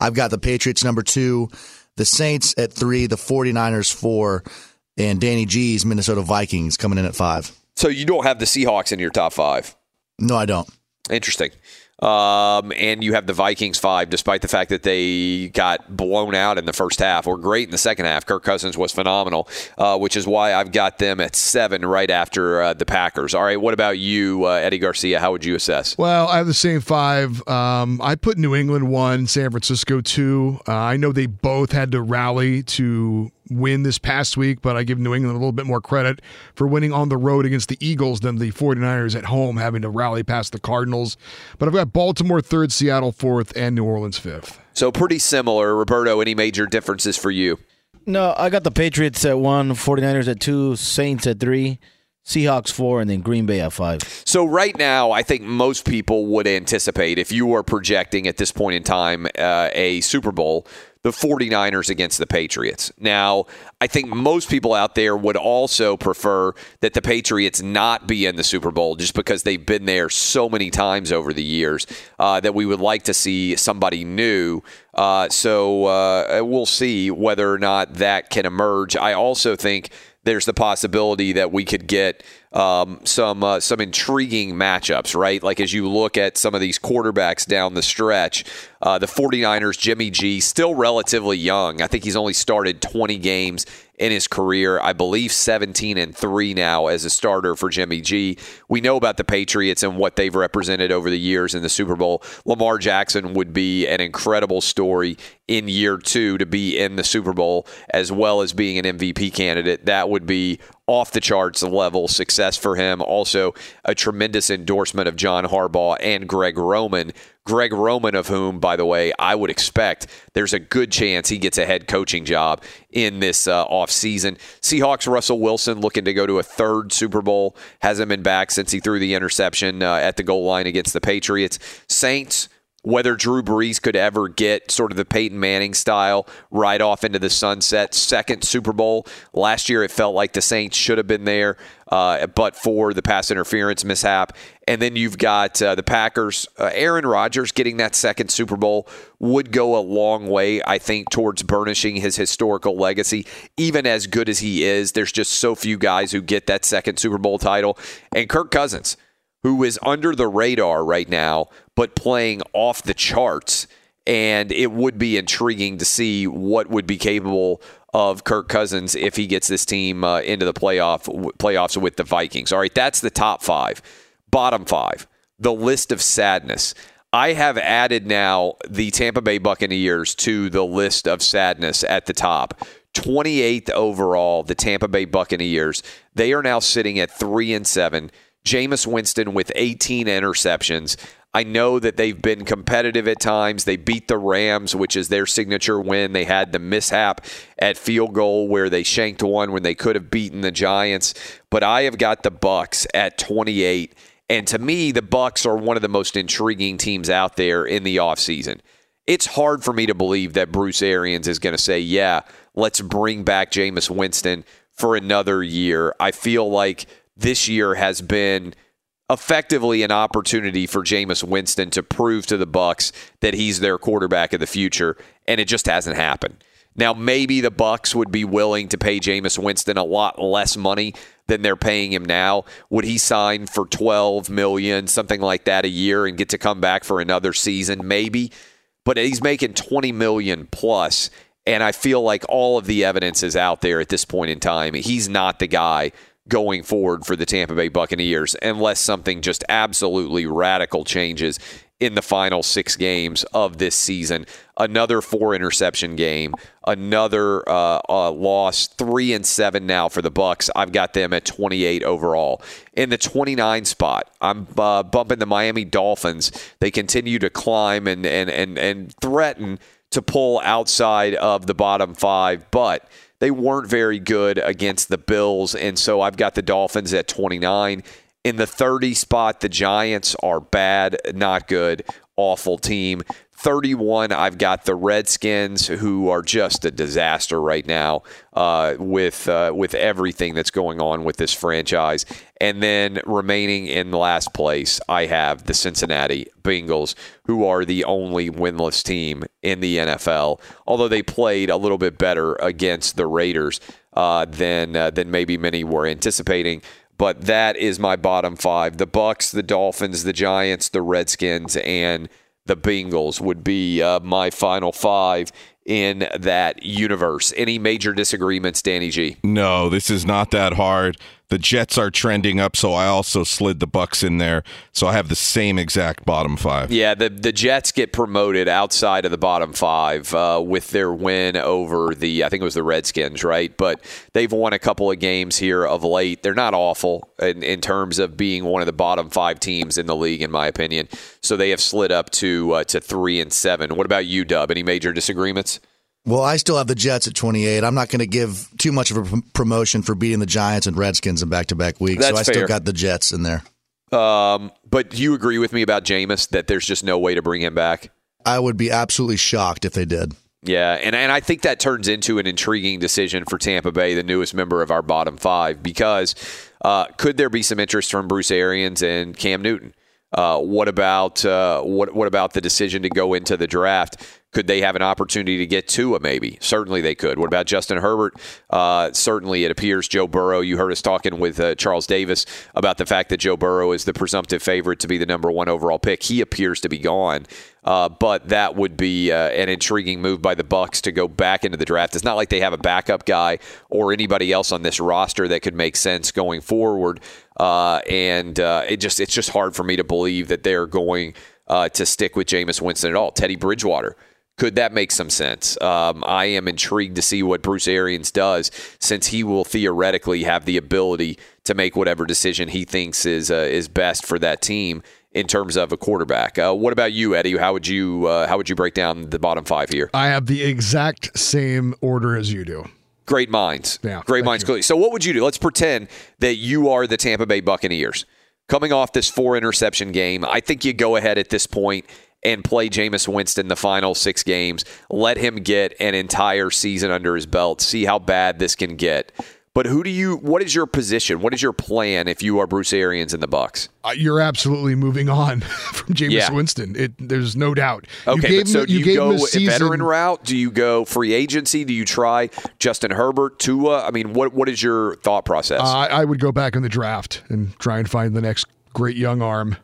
I've got the Patriots number two, the Saints at three, the 49ers four, and Danny G's Minnesota Vikings coming in at five. So you don't have the Seahawks in your top five. No, I don't. Interesting. Um, and you have the Vikings five, despite the fact that they got blown out in the first half, or great in the second half. Kirk Cousins was phenomenal, uh, which is why I've got them at seven right after uh, the Packers. All right, what about you, uh, Eddie Garcia? How would you assess? Well, I have the same five. Um, I put New England one, San Francisco two. Uh, I know they both had to rally to win this past week, but I give New England a little bit more credit for winning on the road against the Eagles than the 49ers at home having to rally past the Cardinals. But I've got Baltimore third, Seattle fourth, and New Orleans fifth. So pretty similar. Roberto, any major differences for you? No, I got the Patriots at one, 49ers at two, Saints at three, Seahawks four, and then Green Bay at five. So right now, I think most people would anticipate if you were projecting at this point in time uh, a Super Bowl, the 49ers against the Patriots. Now, I think most people out there would also prefer that the Patriots not be in the Super Bowl just because they've been there so many times over the years uh, that we would like to see somebody new. Uh, so uh, we'll see whether or not that can emerge. I also think there's the possibility that we could get um, some uh, some intriguing matchups, right? Like as you look at some of these quarterbacks down the stretch, uh, the 49ers, Jimmy G, still relatively young. I think he's only started 20 games in his career. I believe 17 and 3 now as a starter for Jimmy G. We know about the Patriots and what they've represented over the years in the Super Bowl. Lamar Jackson would be an incredible story in year 2 to be in the Super Bowl as well as being an MVP candidate. That would be off the charts level success for him. Also, a tremendous endorsement of John Harbaugh and Greg Roman. Greg Roman, of whom, by the way, I would expect there's a good chance he gets a head coaching job in this uh, offseason. Seahawks, Russell Wilson looking to go to a third Super Bowl. Hasn't been back since he threw the interception uh, at the goal line against the Patriots. Saints, whether Drew Brees could ever get sort of the Peyton Manning style right off into the sunset. Second Super Bowl. Last year, it felt like the Saints should have been there, uh, but for the pass interference mishap. And then you've got uh, the Packers. Uh, Aaron Rodgers getting that second Super Bowl would go a long way, I think, towards burnishing his historical legacy. Even as good as he is, there's just so few guys who get that second Super Bowl title. And Kirk Cousins who is under the radar right now, but playing off the charts. And it would be intriguing to see what would be capable of Kirk Cousins if he gets this team uh, into the playoff playoffs with the Vikings. All right, that's the top five. Bottom five, the list of sadness. I have added now the Tampa Bay Buccaneers to the list of sadness at the top. 28th overall, the Tampa Bay Buccaneers. They are now sitting at 3 and 7. Jameis Winston with 18 interceptions. I know that they've been competitive at times. They beat the Rams, which is their signature win. They had the mishap at field goal where they shanked one when they could have beaten the Giants. But I have got the Bucks at 28. And to me, the Bucks are one of the most intriguing teams out there in the offseason. It's hard for me to believe that Bruce Arians is going to say, yeah, let's bring back Jameis Winston for another year. I feel like this year has been effectively an opportunity for Jameis Winston to prove to the Bucks that he's their quarterback of the future, and it just hasn't happened. Now, maybe the Bucks would be willing to pay Jameis Winston a lot less money than they're paying him now. Would he sign for 12 million, something like that a year and get to come back for another season? Maybe. But he's making 20 million plus, and I feel like all of the evidence is out there at this point in time. He's not the guy going forward for the Tampa Bay Buccaneers unless something just absolutely radical changes in the final six games of this season. Another four interception game, another uh, uh, loss, three and seven now for the Bucks. I've got them at 28 overall. In the 29 spot, I'm uh, bumping the Miami Dolphins. They continue to climb and and and and threaten to pull outside of the bottom five, but they weren't very good against the Bills, and so I've got the Dolphins at 29. In the 30 spot, the Giants are bad, not good, awful team. 31, I've got the Redskins, who are just a disaster right now uh, with uh, with everything that's going on with this franchise. And then remaining in last place, I have the Cincinnati Bengals, who are the only winless team in the NFL. Although they played a little bit better against the Raiders uh, than uh, than maybe many were anticipating but that is my bottom five: the Bucks, the Dolphins, the Giants, the Redskins, and the Bengals would be uh, my final five in that universe. Any major disagreements, Danny G? No, this is not that hard. The Jets are trending up, so I also slid the Bucks in there. So I have the same exact bottom five. Yeah, the the Jets get promoted outside of the bottom five uh, with their win over the I think it was the Redskins, right? But they've won a couple of games here of late. They're not awful in, in terms of being one of the bottom five teams in the league, in my opinion. So they have slid up to uh, to three and seven. What about you, Dub? Any major disagreements? Well, I still have the Jets at 28. I'm not going to give too much of a promotion for beating the Giants and Redskins in back to back weeks. That's so I fair. still got the Jets in there. Um, but do you agree with me about Jameis that there's just no way to bring him back? I would be absolutely shocked if they did. Yeah, and, and I think that turns into an intriguing decision for Tampa Bay, the newest member of our bottom five, because uh, could there be some interest from Bruce Arians and Cam Newton? Uh, what about uh, what what about the decision to go into the draft? Could they have an opportunity to get Tua? Maybe. Certainly they could. What about Justin Herbert? Uh, certainly it appears Joe Burrow. You heard us talking with uh, Charles Davis about the fact that Joe Burrow is the presumptive favorite to be the number one overall pick. He appears to be gone. Uh, but that would be uh, an intriguing move by the Bucks to go back into the draft. It's not like they have a backup guy or anybody else on this roster that could make sense going forward. Uh, and uh, it just it's just hard for me to believe that they're going uh, to stick with Jameis Winston at all. Teddy Bridgewater could that make some sense? Um, I am intrigued to see what Bruce Arians does since he will theoretically have the ability to make whatever decision he thinks is uh, is best for that team in terms of a quarterback. Uh, what about you, Eddie? How would you uh, how would you break down the bottom five here? I have the exact same order as you do. Great minds. Yeah, Great minds. Clearly. So, what would you do? Let's pretend that you are the Tampa Bay Buccaneers. Coming off this four interception game, I think you go ahead at this point and play Jameis Winston the final six games. Let him get an entire season under his belt. See how bad this can get. But who do you? What is your position? What is your plan if you are Bruce Arians in the Bucks? Uh, you're absolutely moving on from Jameis Yeah. Winston. It, there's no doubt. Okay, you but so him, do you, gave go a veteran route? Do you go free agency? Do you try Justin Herbert, Tua? I mean, what what is your thought process? Uh, I would go back in the draft and try and find the next great young arm.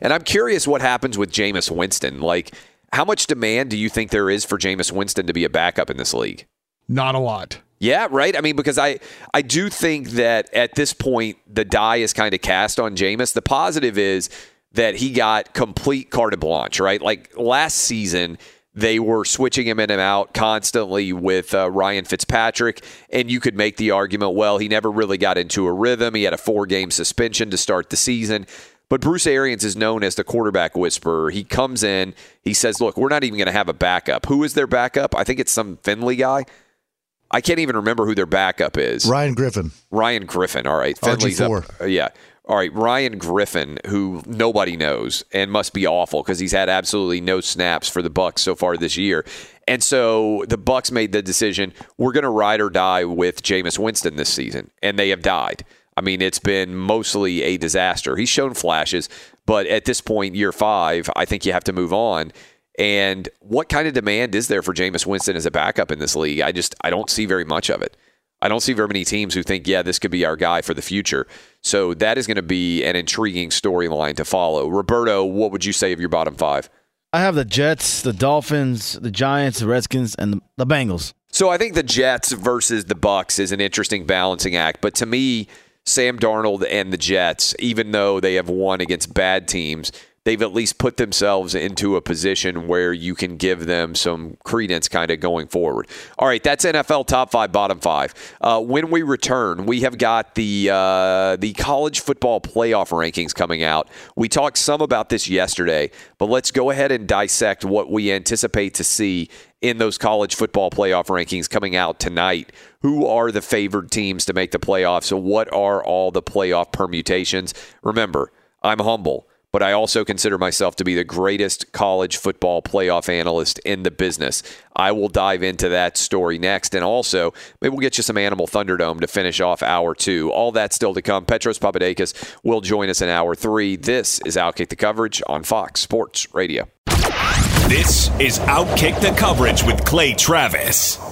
And I'm curious what happens with Jameis Winston. Like, how much demand do you think there is for Jameis Winston to be a backup in this league? Not a lot. Yeah, right. I mean, because I I do think that at this point the die is kind of cast on Jameis. The positive is that he got complete carte blanche, right? Like last season, they were switching him in and out constantly with uh, Ryan Fitzpatrick, and you could make the argument, well, he never really got into a rhythm. He had a four game suspension to start the season. But Bruce Arians is known as the quarterback whisperer. He comes in, he says, Look, we're not even going to have a backup. Who is their backup? I think it's some Finley guy. I can't even remember who their backup is. Ryan Griffin. Ryan Griffin. All right. Finley's. RG4. uh, yeah. All right. Ryan Griffin, who nobody knows and must be awful because he's had absolutely no snaps for the Bucs so far this year. And so the Bucs made the decision we're going to ride or die with Jameis Winston this season, and they have died. I mean, it's been mostly a disaster. He's shown flashes, but at this point, year five, I think you have to move on. And what kind of demand is there for Jameis Winston as a backup in this league? I just I don't see very much of it. I don't see very many teams who think, yeah, this could be our guy for the future. So that is going to be an intriguing storyline to follow. Roberto, what would you say of your bottom five? I have the Jets, the Dolphins, the Giants, the Redskins, and the, the Bengals. So I think the Jets versus the Bucs is an interesting balancing act. But to me, Sam Darnold and the Jets, even though they have won against bad teams, they've at least put themselves into a position where you can give them some credence kind of going forward. All right, that's NFL top five, bottom five. Uh, when we return, we have got the uh, the college football playoff rankings coming out. We talked some about this yesterday, but let's go ahead and dissect what we anticipate to see in those college football playoff rankings coming out tonight. Who are the favored teams to make the playoffs? So, what are all the playoff permutations? Remember, I'm humble, but I also consider myself to be the greatest college football playoff analyst in the business. I will dive into that story next. And also, maybe we'll get you some Animal Thunderdome to finish off hour two. All that still to come. Petros Papadakis will join us in hour three. This is Outkick the Coverage on Fox Sports Radio. This is Outkick the Coverage with Clay Travis.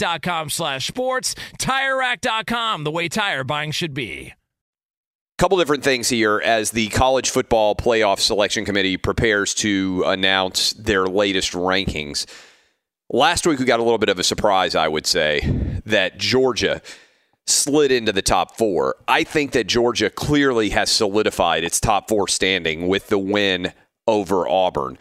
TireRack.com slash sports. TireRack.com, the way tire buying should be. couple different things here as the college football playoff selection committee prepares to announce their latest rankings. Last week we got a little bit of a surprise, I would say, that Georgia slid into the top four. I think that Georgia clearly has solidified its top four standing with the win over Auburn.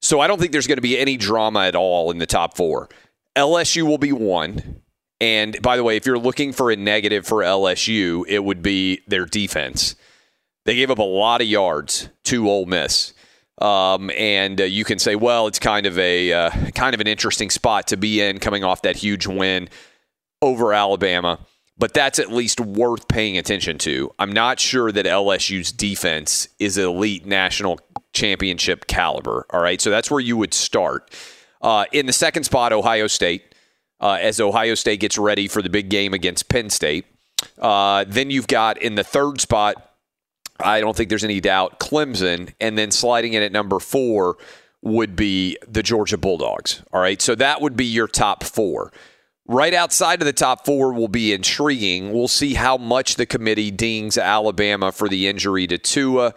So I don't think there's going to be any drama at all in the top four. LSU will be one. And by the way, if you're looking for a negative for LSU, it would be their defense. They gave up a lot of yards to Ole Miss. Um, and uh, you can say, well, it's kind of a uh, kind of an interesting spot to be in, coming off that huge win over Alabama. But that's at least worth paying attention to. I'm not sure that LSU's defense is elite national championship caliber. All right, so that's where you would start. Uh, in the second spot, Ohio State, uh, as Ohio State gets ready for the big game against Penn State. Uh, then you've got in the third spot, I don't think there's any doubt, Clemson. And then sliding in at number four would be the Georgia Bulldogs. All right. So that would be your top four. Right outside of the top four will be intriguing. We'll see how much the committee dings Alabama for the injury to Tua.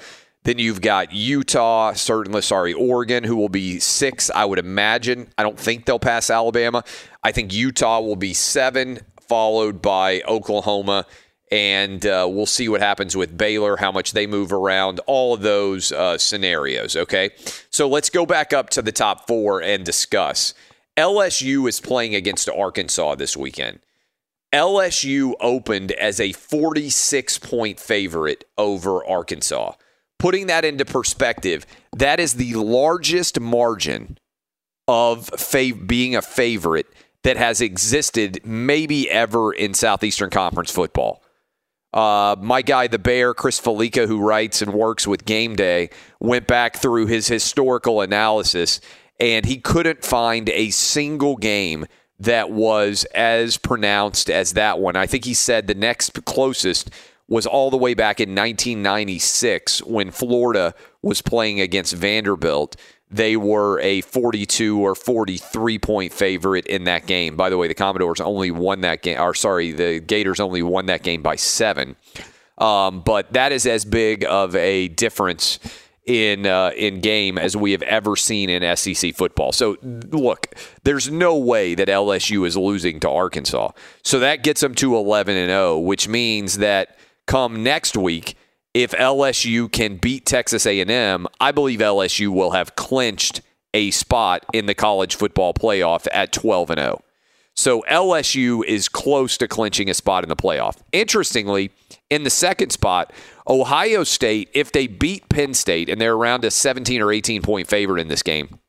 Then you've got Utah, certainly, sorry, Oregon, who will be six, I would imagine. I don't think they'll pass Alabama. I think Utah will be seven, followed by Oklahoma. And uh, we'll see what happens with Baylor, how much they move around, all of those uh, scenarios, okay? So let's go back up to the top four and discuss. LSU is playing against Arkansas this weekend. LSU opened as a 46 point favorite over Arkansas. Putting that into perspective, that is the largest margin of fav- being a favorite that has existed maybe ever in Southeastern Conference football. Uh, my guy, the Bear, Chris Fallica, who writes and works with Game Day, went back through his historical analysis and he couldn't find a single game that was as pronounced as that one. I think he said the next closest was all the way back in 1996 when Florida was playing against Vanderbilt. They were a 42 or 43 point favorite in that game. By the way, the Commodores only won that game, or sorry, the Gators only won that game by seven. Um, but that is as big of a difference in uh, in game as we have ever seen in SEC football. So look, there's no way that LSU is losing to Arkansas. So that gets them to 11 and 0, which means that come next week, if LSU can beat Texas A&M, I believe LSU will have clinched a spot in the college football playoff at 12 and 0. So LSU is close to clinching a spot in the playoff. Interestingly, in the second spot, Ohio State, if they beat Penn State, and they're around a 17 or 18 point favorite in this game,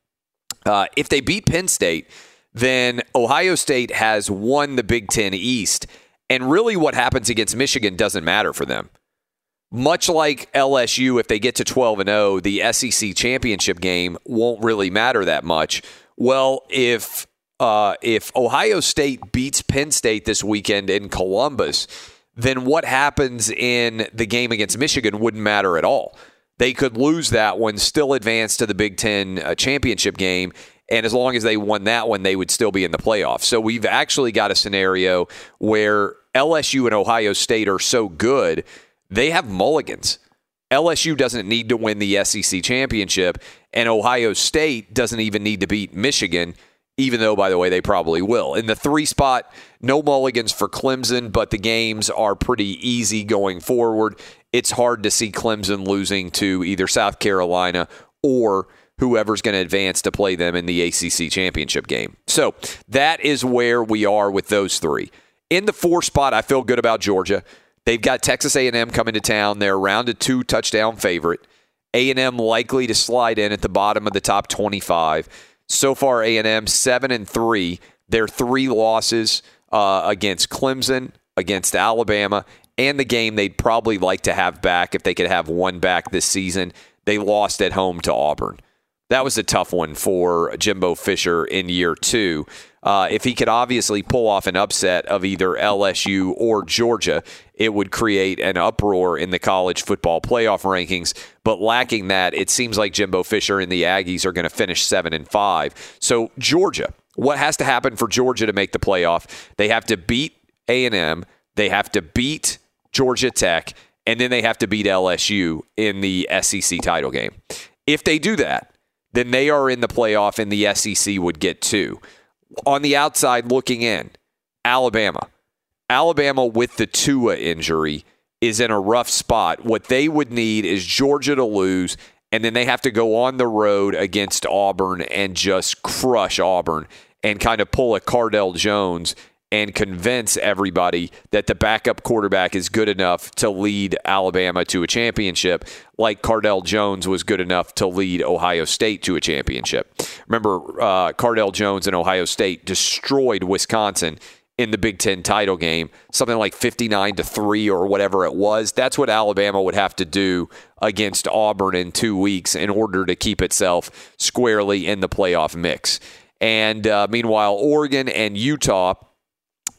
uh, if they beat Penn State, then Ohio State has won the Big Ten East. And really, what happens against Michigan doesn't matter for them. much like LSU, if they get to 12 and 0, the SEC championship game won't really matter that much. Well, if uh, if Ohio State beats Penn State this weekend in Columbus, then what happens in the game against Michigan wouldn't matter at all. They could lose that one, still advance to the Big Ten uh, championship game, and as long as they won that one, they would still be in the playoffs. So we've actually got a scenario where LSU and Ohio State are so good, they have mulligans. LSU doesn't need to win the SEC championship, and Ohio State doesn't even need to beat Michigan, even though, by the way, they probably will. In the three spot, no mulligans for Clemson, but the games are pretty easy going forward. It's hard to see Clemson losing to either South Carolina or whoever's going to advance to play them in the ACC championship game. So that is where we are with those three. In the four spot, I feel good about Georgia. They've got Texas A&M coming to town. They're around a two touchdown favorite. A&M likely to slide in at the bottom of the top 25. So far, A&M seven and three. Their three losses uh, against Clemson, against Alabama, and the game they'd probably like to have back if they could have one back this season. They lost at home to Auburn. That was a tough one for Jimbo Fisher in year two. Uh, if he could obviously pull off an upset of either LSU or Georgia, it would create an uproar in the college football playoff rankings. But lacking that, it seems like Jimbo Fisher and the Aggies are going to finish seven and five. So Georgia, what has to happen for Georgia to make the playoff? They have to beat A and M. They have to beat Georgia Tech, and then they have to beat LSU in the SEC title game. If they do that, then they are in the playoff, and the SEC would get two on the outside looking in, Alabama. Alabama with the Tua injury is in a rough spot. What they would need is Georgia to lose, and then they have to go on the road against Auburn and just crush Auburn and kind of pull a Cardale Jones and convince everybody that the backup quarterback is good enough to lead Alabama to a championship, like Cardale Jones was good enough to lead Ohio State to a championship. Remember, uh, Cardale Jones and Ohio State destroyed Wisconsin in the Big Ten title game, something like 59 to 3 or whatever it was. That's what Alabama would have to do against Auburn in two weeks in order to keep itself squarely in the playoff mix. And uh, meanwhile, Oregon and Utah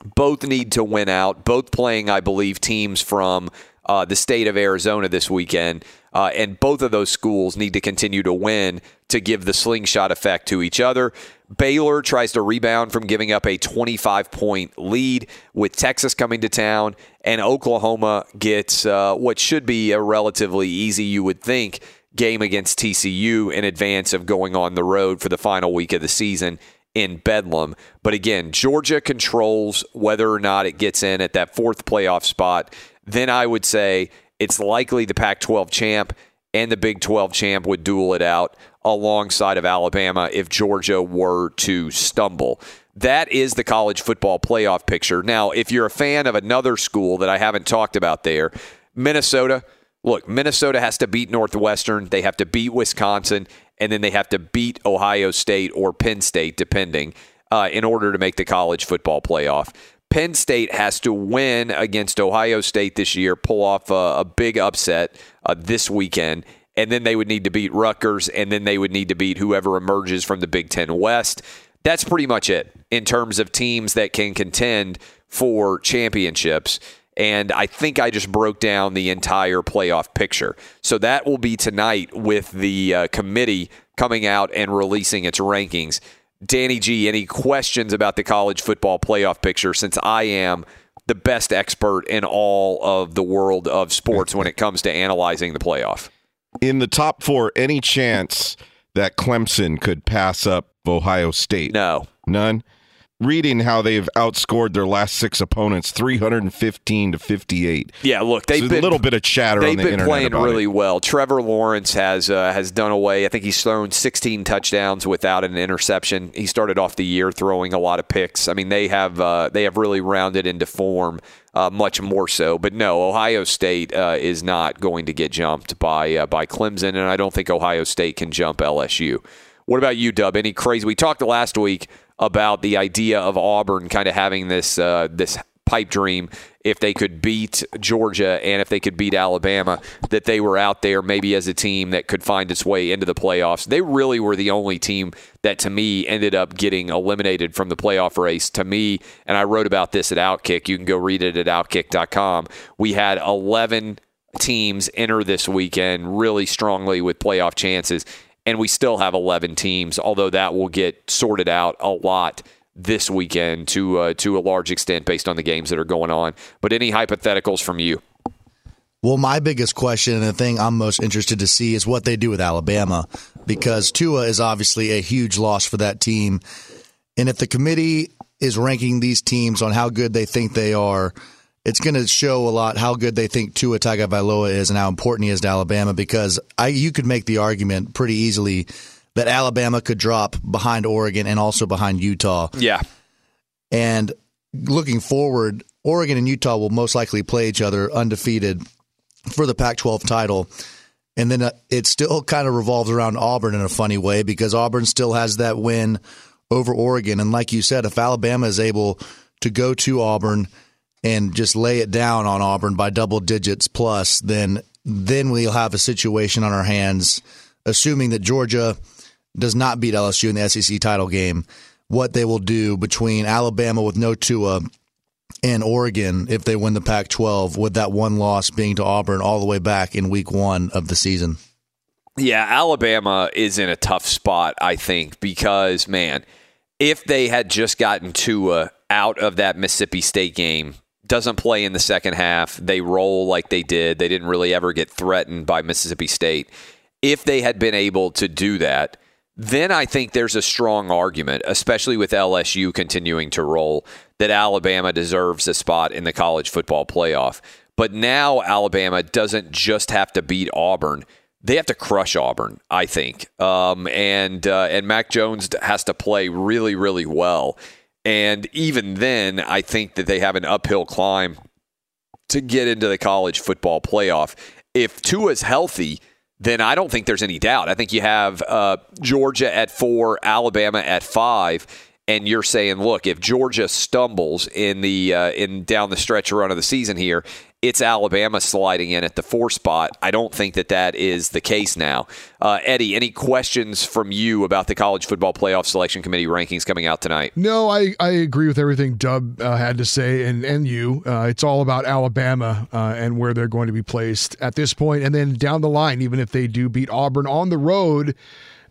both need to win out, both playing, I believe, teams from uh, the state of Arizona this weekend. Uh, and both of those schools need to continue to win to give the slingshot effect to each other. Baylor tries to rebound from giving up a 25 point lead with Texas coming to town, and Oklahoma gets uh, what should be a relatively easy, you would think, game against TCU in advance of going on the road for the final week of the season in Bedlam. But again, Georgia controls whether or not it gets in at that fourth playoff spot. Then I would say it's likely the Pac 12 champ and the Big 12 champ would duel it out alongside of Alabama if Georgia were to stumble. That is the college football playoff picture. Now, if you're a fan of another school that I haven't talked about there, Minnesota, look, Minnesota has to beat Northwestern, they have to beat Wisconsin, and then they have to beat Ohio State or Penn State, depending, uh, in order to make the college football playoff. Penn State has to win against Ohio State this year, pull off a, a big upset uh, this weekend, and then they would need to beat Rutgers, and then they would need to beat whoever emerges from the Big Ten West. That's pretty much it in terms of teams that can contend for championships. And I think I just broke down the entire playoff picture. So that will be tonight with the uh, committee coming out and releasing its rankings. Danny G, any questions about the college football playoff picture since I am the best expert in all of the world of sports when it comes to analyzing the playoff? In the top four, any chance that Clemson could pass up Ohio State? No. None? Reading how they've outscored their last six opponents 315 to 58. Yeah, look, they've so been a little bit of chatter they've the been playing really it. well. Trevor Lawrence has uh, has done away. I think he's thrown 16 touchdowns without an interception. He started off the year throwing a lot of picks. I mean, they have uh, they have really rounded into form. Uh, much more so, but no, Ohio State uh, is not going to get jumped by uh, by Clemson, and I don't think Ohio State can jump LSU. What about you, Dub? Any crazy? We talked last week about the idea of Auburn kind of having this uh, this pipe dream if they could beat Georgia and if they could beat Alabama, that they were out there maybe as a team that could find its way into the playoffs. They really were the only team that to me ended up getting eliminated from the playoff race. To me, and I wrote about this at Outkick, you can go read it at outkick.com. We had 11 teams enter this weekend really strongly with playoff chances, and we still have 11 teams, although that will get sorted out a lot this weekend to uh, to a large extent based on the games that are going on. But any hypotheticals from you? Well, my biggest question and the thing I'm most interested to see is what they do with Alabama because Tua is obviously a huge loss for that team. And if the committee is ranking these teams on how good they think they are, it's going to show a lot how good they think Tua Tagovailoa is and how important he is to Alabama because I you could make the argument pretty easily that Alabama could drop behind Oregon and also behind Utah. Yeah. And looking forward, Oregon and Utah will most likely play each other undefeated for the Pac 12 title. And then uh, it still kind of revolves around Auburn in a funny way because Auburn still has that win over Oregon. And like you said, if Alabama is able to go to Auburn and just lay it down on Auburn by double digits plus, then then we'll have a situation on our hands, assuming that Georgia does not beat LSU in the SEC title game, what they will do between Alabama with no Tua and Oregon if they win the Pac 12, with that one loss being to Auburn all the way back in week one of the season. Yeah, Alabama is in a tough spot, I think, because, man, if they had just gotten Tua out of that Mississippi State game, doesn't play in the second half, they roll like they did, they didn't really ever get threatened by Mississippi State. If they had been able to do that, then I think there's a strong argument, especially with LSU continuing to roll, that Alabama deserves a spot in the college football playoff. But now Alabama doesn't just have to beat Auburn; they have to crush Auburn. I think, um, and uh, and Mac Jones has to play really, really well. And even then, I think that they have an uphill climb to get into the college football playoff. If Tua's healthy then I don't think there's any doubt. I think you have uh, Georgia at four, Alabama at five, and you're saying, look, if Georgia stumbles in the uh, in down the stretch run of the season here, it's Alabama sliding in at the four spot. I don't think that that is the case now. Uh, Eddie, any questions from you about the college football playoff selection committee rankings coming out tonight? No, I, I agree with everything Dub uh, had to say and, and you. Uh, it's all about Alabama uh, and where they're going to be placed at this point. And then down the line, even if they do beat Auburn on the road,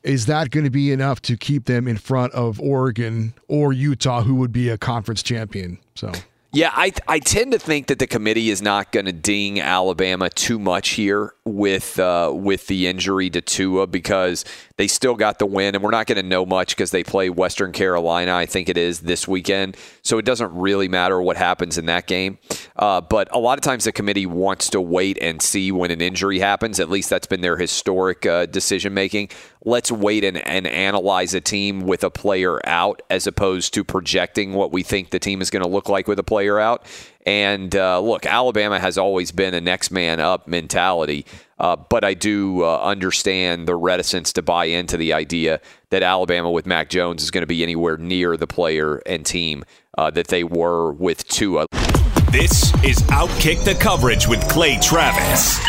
is that going to be enough to keep them in front of Oregon or Utah, who would be a conference champion? So. Yeah, I I tend to think that the committee is not going to ding Alabama too much here with uh, with the injury to Tua because they still got the win, and we're not going to know much because they play Western Carolina. I think it is this weekend, so it doesn't really matter what happens in that game. Uh, but a lot of times the committee wants to wait and see when an injury happens. At least that's been their historic uh, decision making. Let's wait and, and analyze a team with a player out as opposed to projecting what we think the team is going to look like with a player out. And uh, look, Alabama has always been a next man up mentality. Uh, but I do uh, understand the reticence to buy into the idea that Alabama with Mac Jones is going to be anywhere near the player and team uh, that they were with Tua. This is Outkick the Coverage with Clay Travis.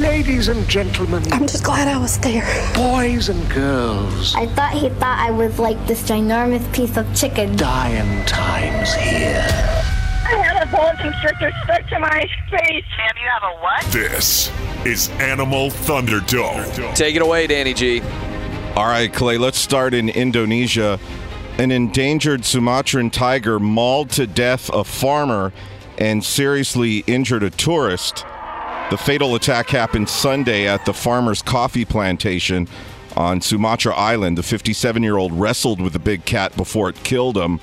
Ladies and gentlemen. I'm just glad I was there. Boys and girls. I thought he thought I was like this ginormous piece of chicken. Dying times here. I had a bone constrictor stuck to my face. Sam, you have a what? This is Animal Thunderdome. Take it away, Danny G. All right, Clay, let's start in Indonesia. An endangered Sumatran tiger mauled to death a farmer and seriously injured a tourist. The fatal attack happened Sunday at the farmer's coffee plantation on Sumatra Island. The 57 year old wrestled with the big cat before it killed him.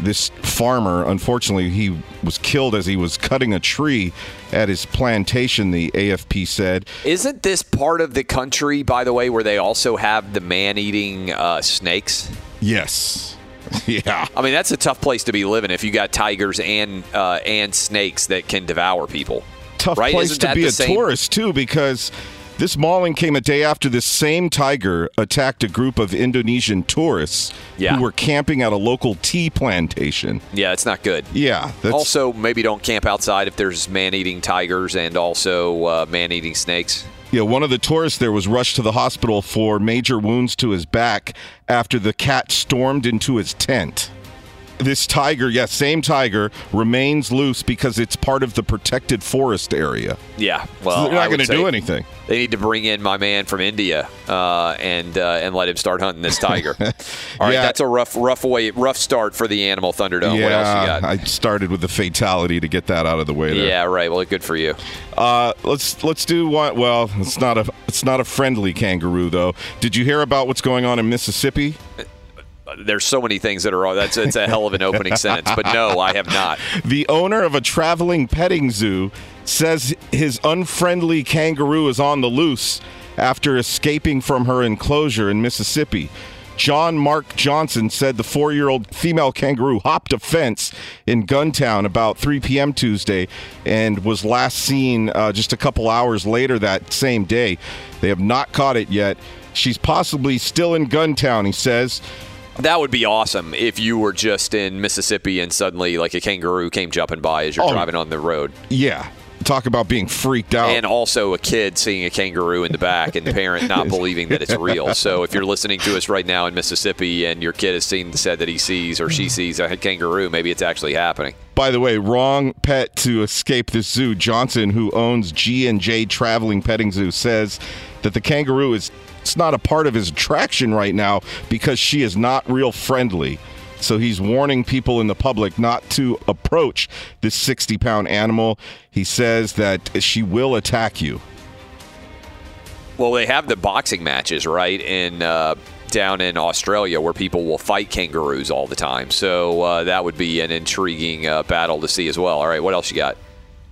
This farmer, unfortunately, he was killed as he was cutting a tree at his plantation, the AFP said. Isn't this part of the country, by the way, where they also have the man eating uh, snakes? Yes. Yeah. I mean, that's a tough place to be living if you got tigers and uh, and snakes that can devour people. Tough right? place Isn't to be a same- tourist, too, because this mauling came a day after this same tiger attacked a group of Indonesian tourists Yeah. who were camping at a local tea plantation. Yeah, it's not good. Yeah. Also, maybe don't camp outside if there's man-eating tigers and also uh, man-eating snakes. Yeah, one of the tourists there was rushed to the hospital for major wounds to his back after the cat stormed into his tent. This tiger, yes, same tiger, remains loose because it's part of the protected forest area. Yeah, well, they're not gonna do anything. They need to bring in my man from India uh, and uh, and let him start hunting this tiger. All right, Yeah. that's a rough, rough way, rough start for the Animal Thunderdome. yeah, what else you got? I started with the fatality to get that out of the way. There. Yeah, right. Well, good for you. Uh, let's let's do one. Well, it's not a it's not a friendly kangaroo though. Did you hear about what's going on in Mississippi? There's so many things that are. That's it's a hell of an opening sentence, but no, I have not. The owner of a traveling petting zoo says his unfriendly kangaroo is on the loose after escaping from her enclosure in Mississippi. John Mark Johnson said the four year old female kangaroo hopped a fence in Guntown about 3 p.m. Tuesday and was last seen uh, just a couple hours later that same day. They have not caught it yet. She's possibly still in Guntown, he says. That would be awesome if you were just in Mississippi and suddenly like a kangaroo came jumping by as you're Oh. driving on the road. Yeah. Talk about being freaked out. and also a kid seeing a kangaroo in the back and the parent not believing that it's real. So if you're listening to us right now in Mississippi and your kid has seen said that he sees or she mm-hmm. sees a kangaroo, maybe it's actually happening. By the way, wrong pet to escape this zoo. Johnson, who owns G and J Traveling Petting Zoo, says that the kangaroo is it's not a part of his attraction right now because she is not real friendly. So he's warning people in the public not to approach this 60 pound animal. He says that she will attack you. Well, they have the boxing matches, right, in uh, down in Australia where people will fight kangaroos all the time. So uh, that would be an intriguing uh, battle to see as well. All right, what else you got?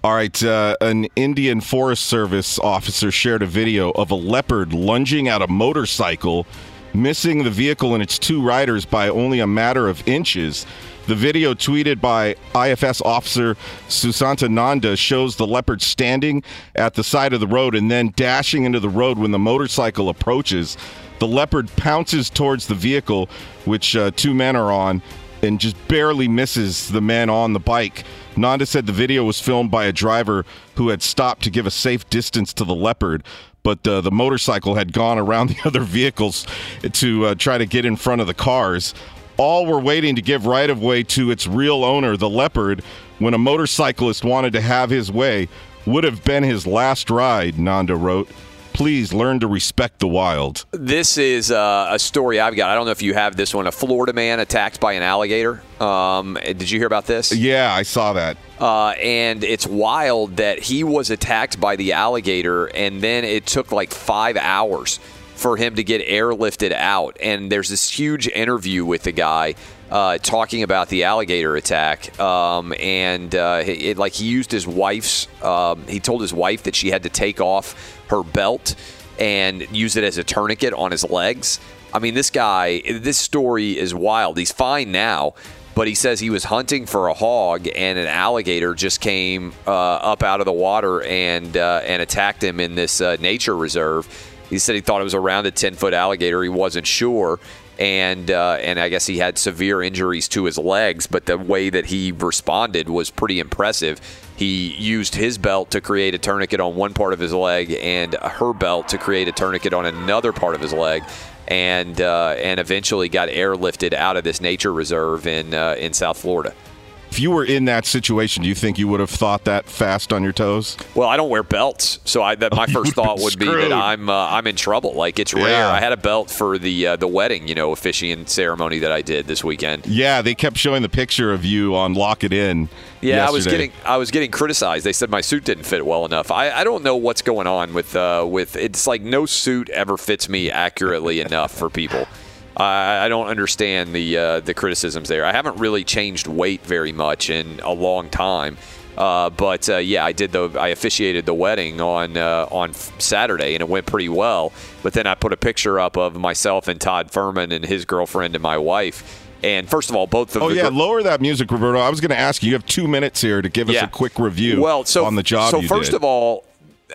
All right, uh, an Indian Forest Service officer shared a video of a leopard lunging at a motorcycle, missing the vehicle and its two riders by only a matter of inches. The video tweeted by IFS officer Susanta Nanda shows the leopard standing at the side of the road and then dashing into the road when the motorcycle approaches. The leopard pounces towards the vehicle, which uh, two men are on, and just barely misses the men on the bike. Nanda said the video was filmed by a driver who had stopped to give a safe distance to the leopard, but uh, the motorcycle had gone around the other vehicles to uh, try to get in front of the cars. All were waiting to give right of way to its real owner, the leopard, when a motorcyclist wanted to have his way. Would have been his last ride, Nanda wrote. Please learn to respect the wild. This is uh, a story I've got. I don't know if you have this one. A Florida man attacked by an alligator. Um, did you hear about this? Yeah, I saw that. Uh, and it's wild that he was attacked by the alligator, and then it took like five hours for him to get airlifted out. And there's this huge interview with the guy uh, talking about the alligator attack, um, and uh, it, like he used his wife's. Um, he told his wife that she had to take off her belt and use it as a tourniquet on his legs. I mean, this guy. This story is wild. He's fine now. But he says he was hunting for a hog, and an alligator just came uh, up out of the water and uh, and attacked him in this uh, nature reserve. He said he thought it was around a ten foot alligator. He wasn't sure, and uh, and I guess he had severe injuries to his legs. But the way that he responded was pretty impressive. He used his belt to create a tourniquet on one part of his leg, and her belt to create a tourniquet on another part of his leg and uh, and eventually got airlifted out of this nature reserve in uh, in South Florida. If you were in that situation, do you think you would have thought that fast on your toes? Well, I don't wear belts, so I, that my you first thought would be that I'm uh, I'm in trouble. Like it's rare. Yeah. I had a belt for the uh, the wedding, you know, officiant ceremony that I did this weekend. Yeah, they kept showing the picture of you on Lock It In. Yeah, I was getting I was getting criticized. They said my suit didn't fit well enough. I, I don't know what's going on with uh, with it's like no suit ever fits me accurately enough for people. I, I don't understand the uh, the criticisms there. I haven't really changed weight very much in a long time. Uh, but uh, yeah, I did the I officiated the wedding on uh, on Saturday and it went pretty well. But then I put a picture up of myself and Todd Fuhrman and his girlfriend and my wife. And first of all, both of Oh yeah, gir- lower that music, Roberto. I was going to ask you. You have two minutes here to give us a quick review. well, so, on the job. So first did. of all,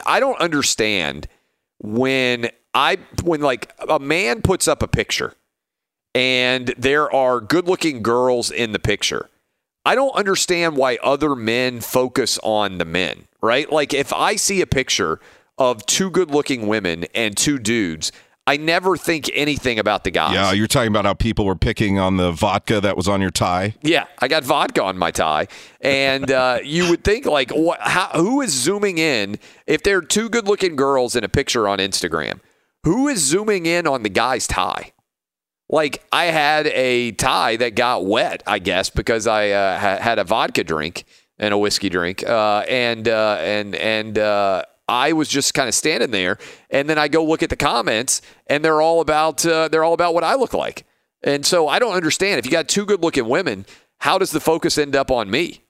I don't understand when I when like a man puts up a picture and there are good-looking girls in the picture. I don't understand why other men focus on the men, right? Like if I see a picture of two good-looking women and two dudes, I never think anything about the guys. yeah, you're talking about how people were picking on the vodka that was on your tie. Yeah, I got vodka on my tie, and uh, you would think like, what, how, who is zooming in if there are two good-looking girls in a picture on Instagram? Who is zooming in on the guy's tie? Like I had a tie that got wet, I guess, because I uh, ha- had a vodka drink and a whiskey drink, uh, and uh, and and uh, I was just kind of standing there, and then I go look at the comments, and they're all about uh, they're all about what I look like, and so I don't understand if you got two good-looking women, how does the focus end up on me?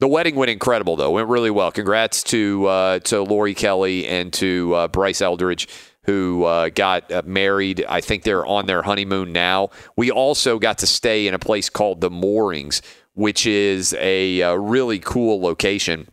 The wedding went incredible, though. Went really well. Congrats to uh, to Lori Kelly and to Bryce Eldridge, who uh, got uh, married. I think they're on their honeymoon now. We also got to stay in a place called the Moorings, which is a, uh really cool location.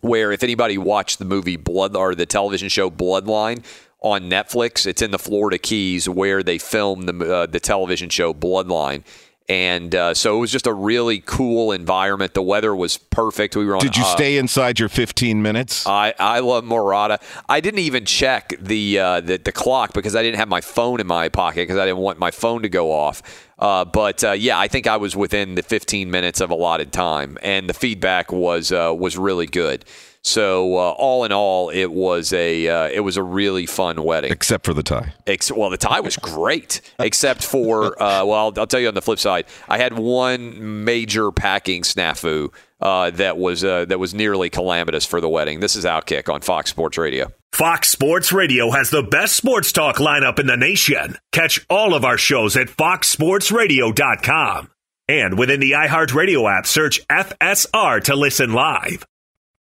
Where, if anybody watched the movie Blood or the television show Bloodline on Netflix, it's in the Florida Keys where they filmed the uh, the television show Bloodline And uh, so it was just a really cool environment. The weather was perfect. We were on. Did you uh, stay inside your 15 minutes? I, Islamorada. I didn't even check the, uh, the the clock because I didn't have my phone in my pocket because I didn't want my phone to go off. Uh, but uh, yeah, I think I was within the 15 minutes of allotted time, and the feedback was uh, was really good. So uh, all in all, it was a uh, it was a really fun wedding. Except for the tie. Ex- well, the tie was great, except for uh, well, I'll, I'll tell you on the flip side, I had one major packing snafu uh, that was uh, that was nearly calamitous for the wedding. This is Outkick on Fox Sports Radio. Fox Sports Radio has the best sports talk lineup in the nation. Catch all of our shows at foxsportsradio.com. And within the iHeartRadio app, search FSR to listen live.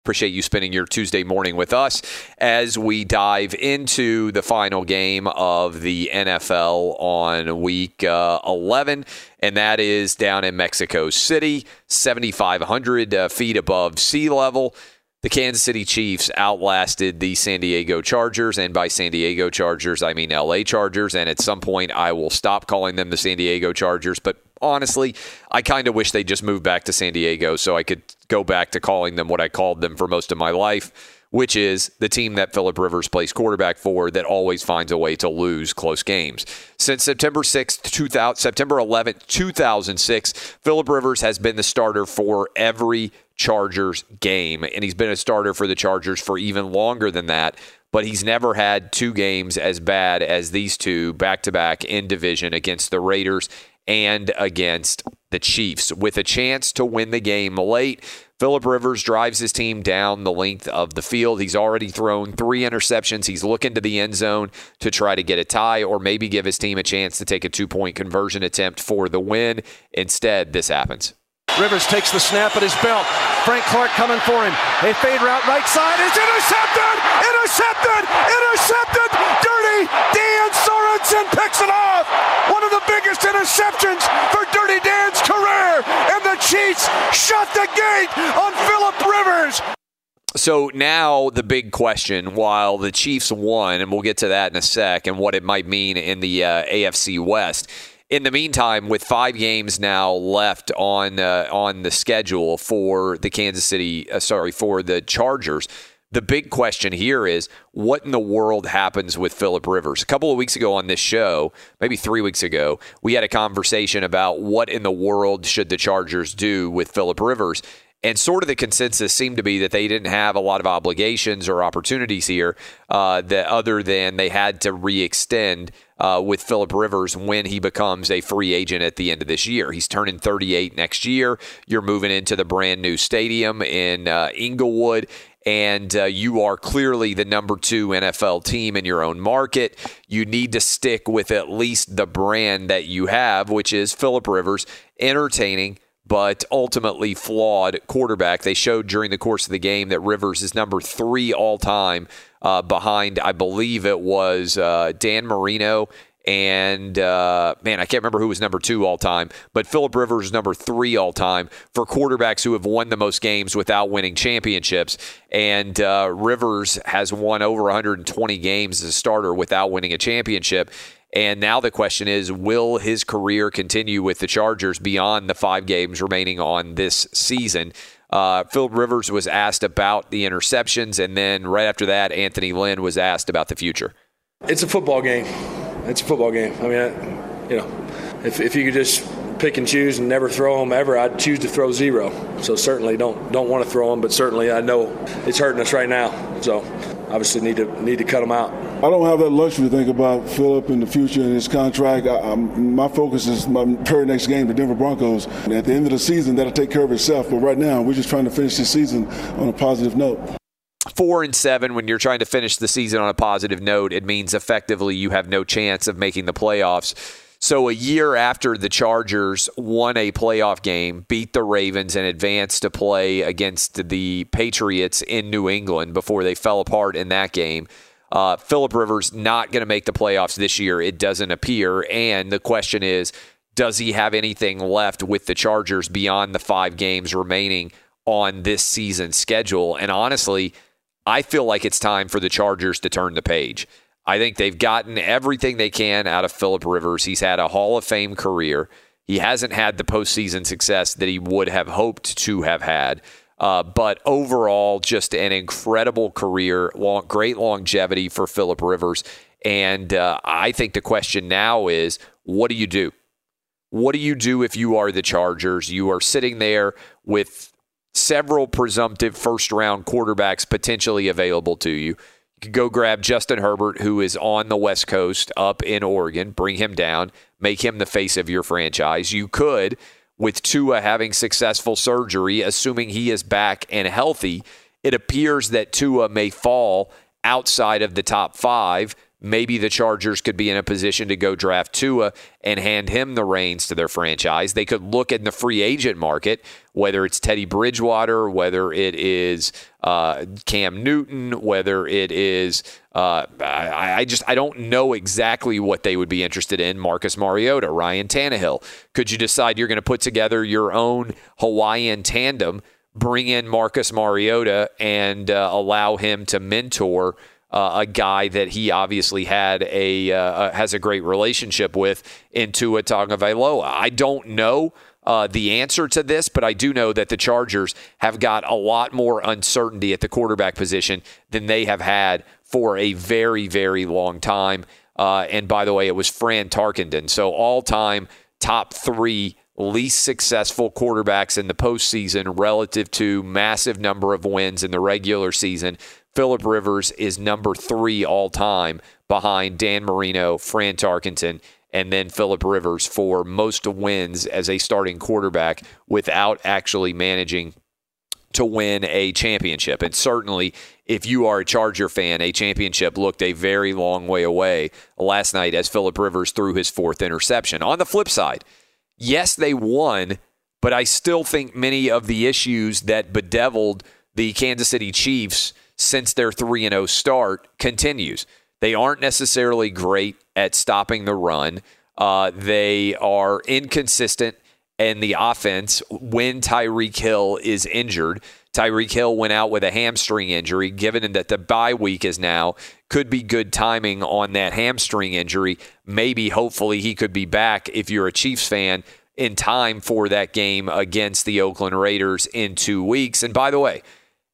Appreciate you spending your Tuesday morning with us as we dive into the final game of the NFL on week uh, 11, and that is down in Mexico City, 7,500 uh, feet above sea level. The Kansas City Chiefs outlasted the San Diego Chargers, and by San Diego Chargers, I mean LA Chargers. And at some point, I will stop calling them the San Diego Chargers. But honestly, I kind of wish they just moved back to San Diego so I could go back to calling them what I called them for most of my life, which is the team that Philip Rivers plays quarterback for that always finds a way to lose close games. Since September 6th, 2000, September 11th, 2006, Philip Rivers has been the starter for every Chargers game, and he's been a starter for the Chargers for even longer than that. But he's never had two games as bad as these two back to back in division against the Raiders and against the Chiefs. With a chance to win the game late, Philip Rivers drives his team down the length of the field. He's already thrown three interceptions. He's looking to the end zone to try to get a tie or maybe give his team a chance to take a two point conversion attempt for the win. Instead, this happens. Rivers takes the snap at his belt. Frank Clark coming for him. A fade route right side is intercepted! Intercepted! Intercepted! Dirty Dan Sorensen picks it off! One of the biggest interceptions for Dirty Dan's career! And the Chiefs shut the gate on Philip Rivers! So now the big question, while the Chiefs won, and we'll get to that in a sec, and what it might mean in the uh, AFC West. In the meantime, with five games now left on uh, on the schedule for the Kansas City, uh, sorry, for the Chargers, the big question here is what in the world happens with Philip Rivers? A couple of weeks ago on this show, maybe three weeks ago, we had a conversation about what in the world should the Chargers do with Philip Rivers. And sort of the consensus seemed to be that they didn't have a lot of obligations or opportunities here, uh, that other than they had to re-extend uh, with Philip Rivers when he becomes a free agent at the end of this year. He's turning 38 next year. You're moving into the brand new stadium in uh, Inglewood. And uh, you are clearly the number two NFL team in your own market. You need to stick with at least the brand that you have, which is Philip Rivers, entertaining, but ultimately flawed quarterback. They showed during the course of the game that Rivers is number three all time uh, behind, I believe it was uh, Dan Marino. And uh, man, I can't remember who was number two all time, but Philip Rivers is number three all time for quarterbacks who have won the most games without winning championships. And uh, Rivers has won over 120 games as a starter without winning a championship. And now the question is will his career continue with the Chargers beyond the five games remaining on this season? Uh, Philip Rivers was asked about the interceptions, and then right after that, Anthony Lynn was asked about the future. It's a football game. It's a football game. I mean, I, you know, if, if you could just pick and choose and never throw them ever, I'd choose to throw zero. So certainly don't don't want to throw them, but certainly I know it's hurting us right now. So obviously need to need to cut them out. I don't have that luxury to think about Philip in the future and his contract. I, I'm, my focus is my very next game, the Denver Broncos. And at the end of the season, that'll take care of itself. But right now, we're just trying to finish the season on a positive note four and seven when you're trying to finish the season on a positive note it means effectively you have no chance of making the playoffs so a year after the chargers won a playoff game beat the ravens and advanced to play against the patriots in new england before they fell apart in that game uh, philip rivers not going to make the playoffs this year it doesn't appear and the question is does he have anything left with the chargers beyond the five games remaining on this season's schedule and honestly I feel like it's time for the Chargers to turn the page. I think they've gotten everything they can out of Philip Rivers. He's had a Hall of Fame career. He hasn't had the postseason success that he would have hoped to have had. Uh, but overall, just an incredible career, long, great longevity for Philip Rivers. And uh, I think the question now is, what do you do? What do you do if you are the Chargers? You are sitting there with several presumptive first round quarterbacks potentially available to you. Go grab Justin Herbert, who is on the West Coast up in Oregon, bring him down, make him the face of your franchise. You could with Tua having successful surgery, assuming he is back and healthy, it appears that Tua may fall outside of the top five. Maybe the Chargers could be in a position to go draft Tua and hand him the reins to their franchise. They could look in the free agent market, whether it's Teddy Bridgewater, whether it is uh, Cam Newton, whether it is uh, I, I, just I don't know exactly what they would be interested in. Marcus Mariota, Ryan Tannehill. Could you decide you're going to put together your own Hawaiian tandem, bring in Marcus Mariota, and uh, allow him to mentor? Uh, a guy that he obviously had a uh, has a great relationship with in Tua Tagovailoa. I don't know uh, the answer to this, but I do know that the Chargers have got a lot more uncertainty at the quarterback position than they have had for a very, very long time. Uh, and by the way, it was Fran Tarkenton. So all time top three least successful quarterbacks in the postseason relative to massive number of wins in the regular season. Philip Rivers is number three all time behind Dan Marino, Fran Tarkenton, and then Philip Rivers for most wins as a starting quarterback without actually managing to win a championship. And certainly, if you are a Charger fan, a championship looked a very long way away last night as Philip Rivers threw his fourth interception. On the flip side, yes, they won, but I still think many of the issues that bedeviled the Kansas City Chiefs since their 3 0 start continues. They aren't necessarily great at stopping the run. Uh, they are inconsistent in the offense when Tyreek Hill is injured. Tyreek Hill went out with a hamstring injury, given that the bye week is now. Could be good timing on that hamstring injury. Maybe, hopefully, he could be back if you're a Chiefs fan in time for that game against the Oakland Raiders in two weeks. And by the way,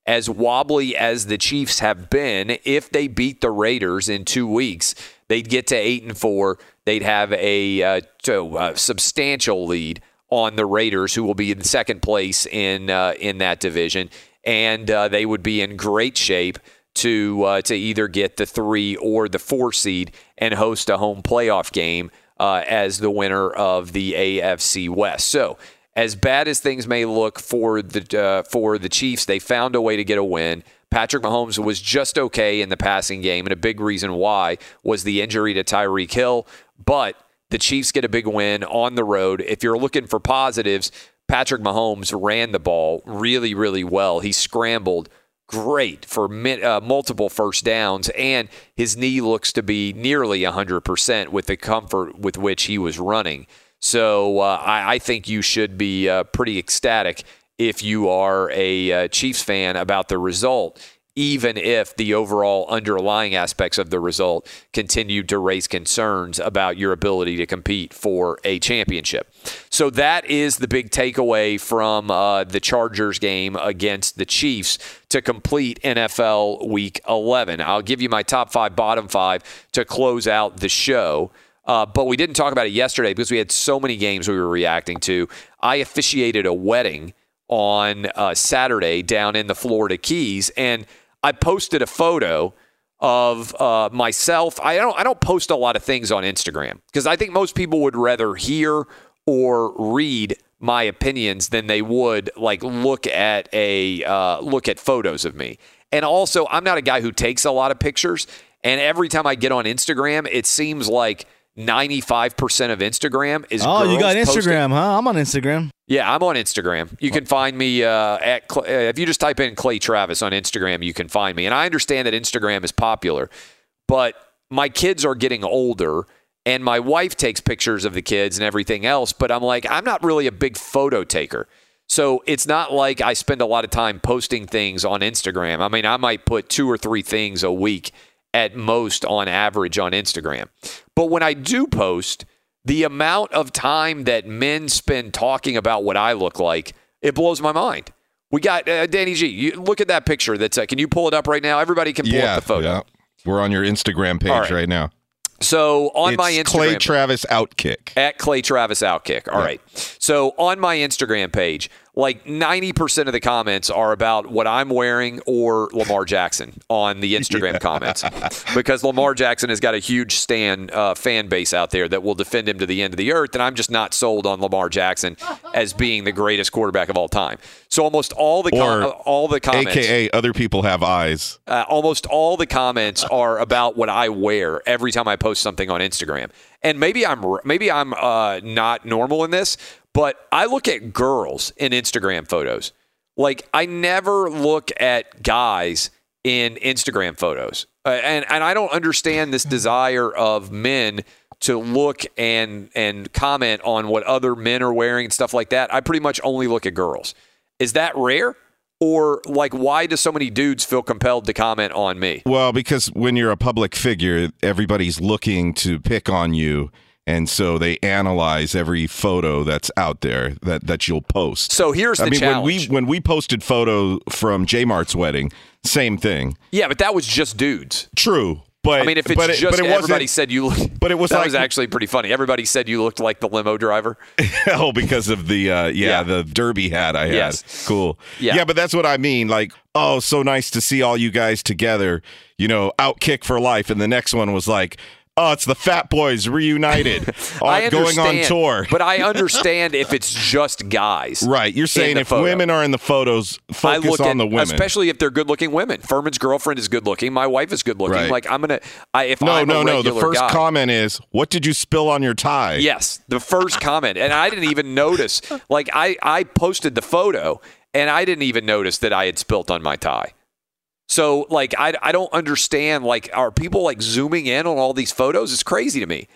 as wobbly as the Chiefs have been, if they beat the Raiders in two weeks, they'd get to eight and four. They'd have a, uh, a substantial lead on the Raiders, who will be in second place in uh, in that division, and uh, they would be in great shape to uh, to either get the three or the four seed and host a home playoff game uh, as the winner of the AFC West. So as bad as things may look for the uh, for the Chiefs, they found a way to get a win. Patrick Mahomes was just okay in the passing game, and a big reason why was the injury to Tyreek Hill. But the Chiefs get a big win on the road. If you're looking for positives, Patrick Mahomes ran the ball really, really well. He scrambled great for uh, multiple first downs, and his knee looks to be nearly 100% with the comfort with which he was running. So uh, I, I, think you should be uh, pretty ecstatic if you are a uh, Chiefs fan about the result, even if the overall underlying aspects of the result continue to raise concerns about your ability to compete for a championship. So that is the big takeaway from uh, the Chargers game against the Chiefs to complete NFL Week 11. I'll give you my top five, bottom five to close out the show. Uh, but we didn't talk about it yesterday because we had so many games we were reacting to. I officiated a wedding on uh, Saturday down in the Florida Keys, and I posted a photo of uh, myself. I don't I don't post a lot of things on Instagram because I think most people would rather hear or read my opinions than they would like look at a uh, look at photos of me. And also, I'm not a guy who takes a lot of pictures. And every time I get on Instagram, it seems like 95% of Instagram is Oh, you got Instagram, posting. huh? I'm on Instagram. Yeah, I'm on Instagram. You can find me uh, at uh, if you just type in Clay Travis on Instagram, you can find me. And I understand that Instagram is popular, but my kids are getting older and my wife takes pictures of the kids and everything else, but I'm like I'm not really a big photo taker. So it's not like I spend a lot of time posting things on Instagram. I mean, I might put two or three things a week at most on average on Instagram. But when I do post, the amount of time that men spend talking about what I look like, it blows my mind. We got uh, Danny G. You look at that picture. That's uh, can you pull it up right now? Everybody can pull yeah, up the photo. yeah. We're on your Instagram page right. right. now. So on it's my Instagram, Clay Travis Outkick. at Clay Travis Outkick. All right. So on my Instagram page, like 90% of the comments are about what I'm wearing or Lamar Jackson on the Instagram comments because Lamar Jackson has got a huge stand uh, fan base out there that will defend him to the end of the earth. And I'm just not sold on Lamar Jackson as being the greatest quarterback of all time. So almost all the com- Or all the comments AKA other people have eyes. uh, almost all the comments are about what I wear every time I post something on Instagram. And maybe I'm maybe I'm uh, not normal in this, but I look at girls in Instagram photos. Like I never look at guys in Instagram photos, uh, and and I don't understand this desire of men to look and and comment on what other men are wearing and stuff like that. I pretty much only look at girls. Is that rare? Or like why do so many dudes feel compelled to comment on me? Well, because when you're a public figure, everybody's looking to pick on you. And so they analyze every photo that's out there that, that you'll post. So here's the I mean, challenge. when we when we posted photo from J Mart's wedding, same thing. Yeah, but that was just dudes. True, but I mean, if it's but it, just but it everybody said you, look, but it was that like was actually pretty funny. Everybody said you looked like the limo driver. oh, because of the uh, yeah, Yeah. the derby hat I had. Yes. Cool. Yeah. but that's what I mean. Like, oh, so nice to see all you guys together. You know, outkick for life. And the next one was like, oh, it's the Fat Boys reunited, uh, going on tour. but I understand if it's just guys. Right, you're saying if photo. women are in the photos, I focus look on at, the women. especially if they're good-looking women. Fuhrman's girlfriend is good-looking. My wife is good-looking. Right. Like I'm gonna, I, if no, I'm no, no. The first guy- comment is, "What did you spill on your tie?" Yes, the first comment, and I didn't even notice. Like I, I posted the photo, and I didn't even notice that I had spilt on my tie. So like I, I don't understand. Like are people like zooming in on all these photos? It's crazy to me.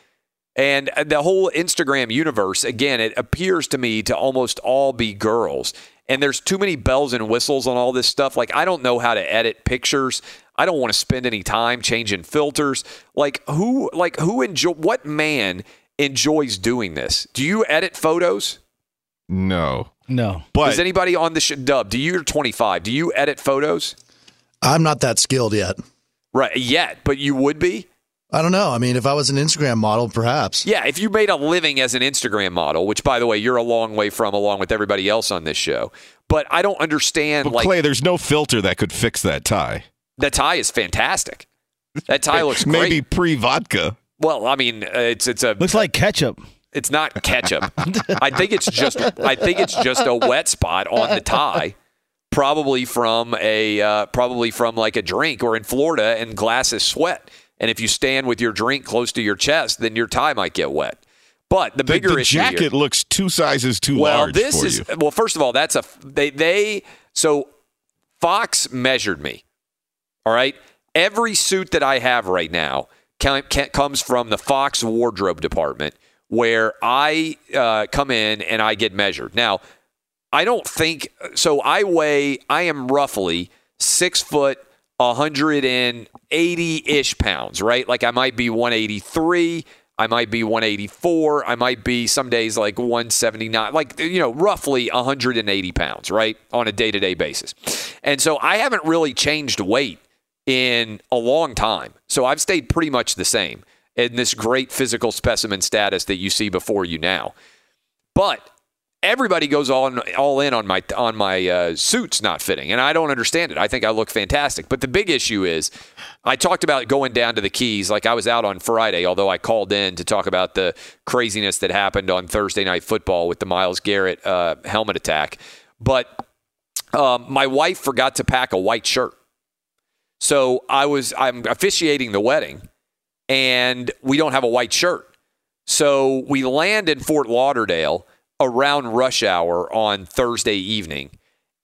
And uh, the whole Instagram universe, again, it appears to me to almost all be girls. And there's too many bells and whistles on all this stuff. Like, I don't know how to edit pictures. I don't want to spend any time changing filters. Like, who, like, who enjoy, what man enjoys doing this? Do you edit photos? No. No. But Does anybody on the sh- dub? Do you, you're 25. Do you edit photos? I'm not that skilled yet. Right. Yet, but you would be? I don't know. I mean, if I was an Instagram model, perhaps. Yeah, if you made a living as an Instagram model, which by the way, you're a long way from along with everybody else on this show. But I don't understand but like Clay, there's no filter that could fix that tie. that tie is fantastic. That tie looks great. Maybe pre vodka. Well, I mean, uh, it's it's a Looks like ketchup. it's not ketchup. I think it's just I think it's just a wet spot on the tie, probably from a uh, probably from like a drink or in Florida and glasses sweat. And if you stand with your drink close to your chest, then your tie might get wet. But the The, bigger the issue here- jacket looks two sizes too well, large this for is you. well. First of all, that's a they they so Fox measured me. All right, every suit that I have right now can, can, comes from the Fox wardrobe department, where I uh, come in and I get measured. Now, I don't think so. I weigh. I am roughly six foot. 180 ish pounds, right? Like I might be 183, I might be 184, I might be some days like 179, like, you know, roughly 180 pounds, right? On a day to day basis. And so I haven't really changed weight in a long time. So I've stayed pretty much the same in this great physical specimen status that you see before you now. But everybody goes all all in on my on my uh, suits not fitting, and I don't understand it. I think I look fantastic, but the big issue is, I talked about going down to the Keys. Like I was out on Friday, although I called in to talk about the craziness that happened on Thursday night football with the Myles Garrett uh, helmet attack. But um, my wife forgot to pack a white shirt, so I was I'm officiating the wedding, and we don't have a white shirt. So we land in Fort Lauderdale around rush hour on Thursday evening,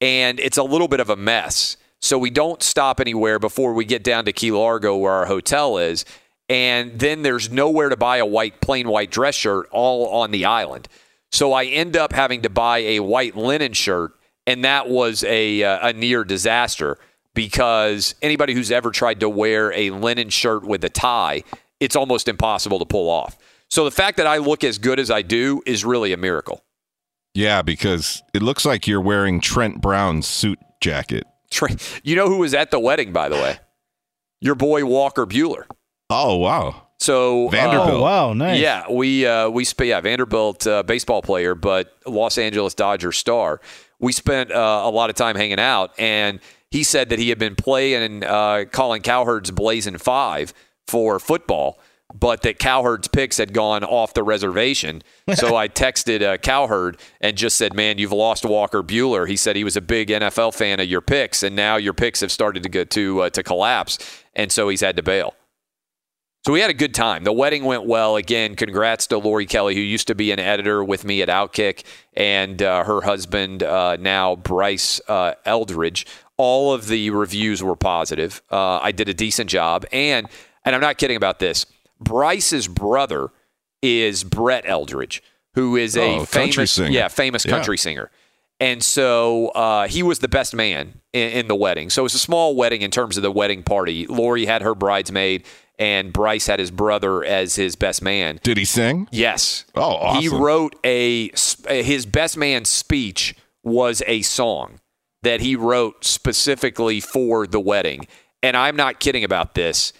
and it's a little bit of a mess. So we don't stop anywhere before we get down to Key Largo where our hotel is. And then there's nowhere to buy a white, plain white dress shirt all on the island. So I end up having to buy a white linen shirt, and that was a, uh, a near disaster because anybody who's ever tried to wear a linen shirt with a tie, it's almost impossible to pull off. So the fact that I look as good as I do is really a miracle. Yeah, because it looks like you're wearing Trent Brown's suit jacket. Trent, you know who was at the wedding, by the way? Your boy Walker Buehler. Oh wow! So Vanderbilt. Oh, wow, nice. Yeah, we uh, we spent yeah Vanderbilt uh, baseball player, but Los Angeles Dodgers star. We spent uh, a lot of time hanging out, and he said that he had been playing uh, Colin Cowherd's Blazing Five for football, but that Cowherd's picks had gone off the reservation. so I texted uh, Cowherd and just said, "Man, you've lost Walker Buehler." He said he was a big NFL fan of your picks, and now your picks have started to go to uh, to collapse, and so he's had to bail. So we had a good time. The wedding went well. Again, congrats to Lori Kelly, who used to be an editor with me at Outkick, and uh, her husband, uh, now Bryce uh, Eldredge. All of the reviews were positive. Uh, I did a decent job. And, and I'm not kidding about this, Bryce's brother is Brett Eldredge, who is a Oh, famous, singer. yeah, famous Yeah. country singer. And so uh, he was the best man in, in the wedding. So it was a small wedding in terms of the wedding party. Lori had her bridesmaid, and Bryce had his brother as his best man. Did he sing? Yes. Oh, awesome. He wrote a his best man speech was a song that he wrote specifically for the wedding. And I'm not kidding about this.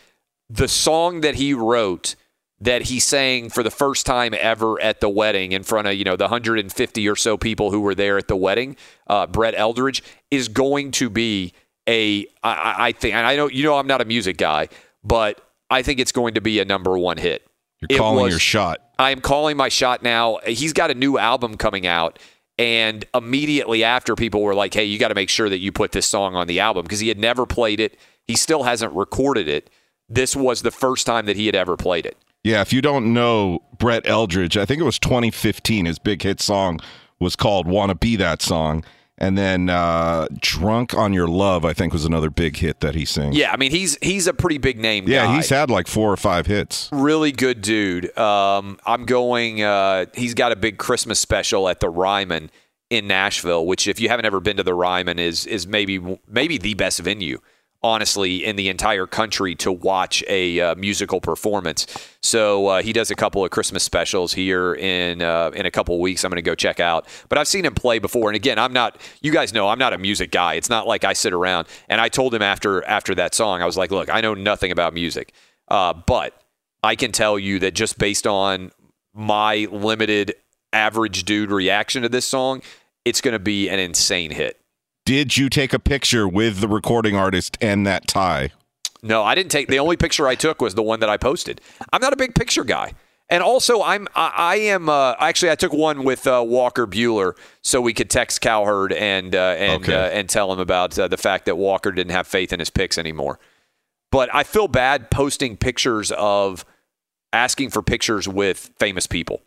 The song that he wrote that he sang for the first time ever at the wedding in front of you know the 150 or so people who were there at the wedding, uh, Brett Eldredge is going to be a I- I, think and I know you know I'm not a music guy, but I think it's going to be a number one hit. You're calling was- your shot. I am calling my shot now. He's got a new album coming out. And immediately after, people were like, hey, you got to make sure that you put this song on the album because he had never played it. He still hasn't recorded it. This was the first time that he had ever played it. Yeah, if you don't know Brett Eldredge, I think it was 2015. His big hit song was called "Wanna Be That Song," and then uh, "Drunk on Your Love," I think was another big hit that he sings. Yeah, I mean, he's he's a pretty big name yeah, guy. he's had like four or five hits. really good dude. Um, I'm going. Uh, he's got a big Christmas special at the Ryman in Nashville, which if you haven't ever been to the Ryman, is is maybe maybe the best venue, honestly, in the entire country to watch a uh, musical performance. So uh, he does a couple of Christmas specials here in uh, in a couple of weeks. I'm going to go check out. But I've seen him play before, and again, I'm not. You guys know I'm not a music guy. It's not like I sit around. And I told him after after that song, I was like, look, I know nothing about music, uh, but I can tell you that just based on my limited average dude reaction to this song, it's going to be an insane hit. Did you take a picture with the recording artist and that tie? No, I didn't take the only picture I took was the one that I posted. I'm not a big picture guy. And also, I'm I, I am uh, actually I took one with uh, Walker Buehler so we could text Cowherd and uh, and Okay. uh, and tell him about uh, the fact that Walker didn't have faith in his picks anymore. But I feel bad posting pictures of asking for pictures with famous people,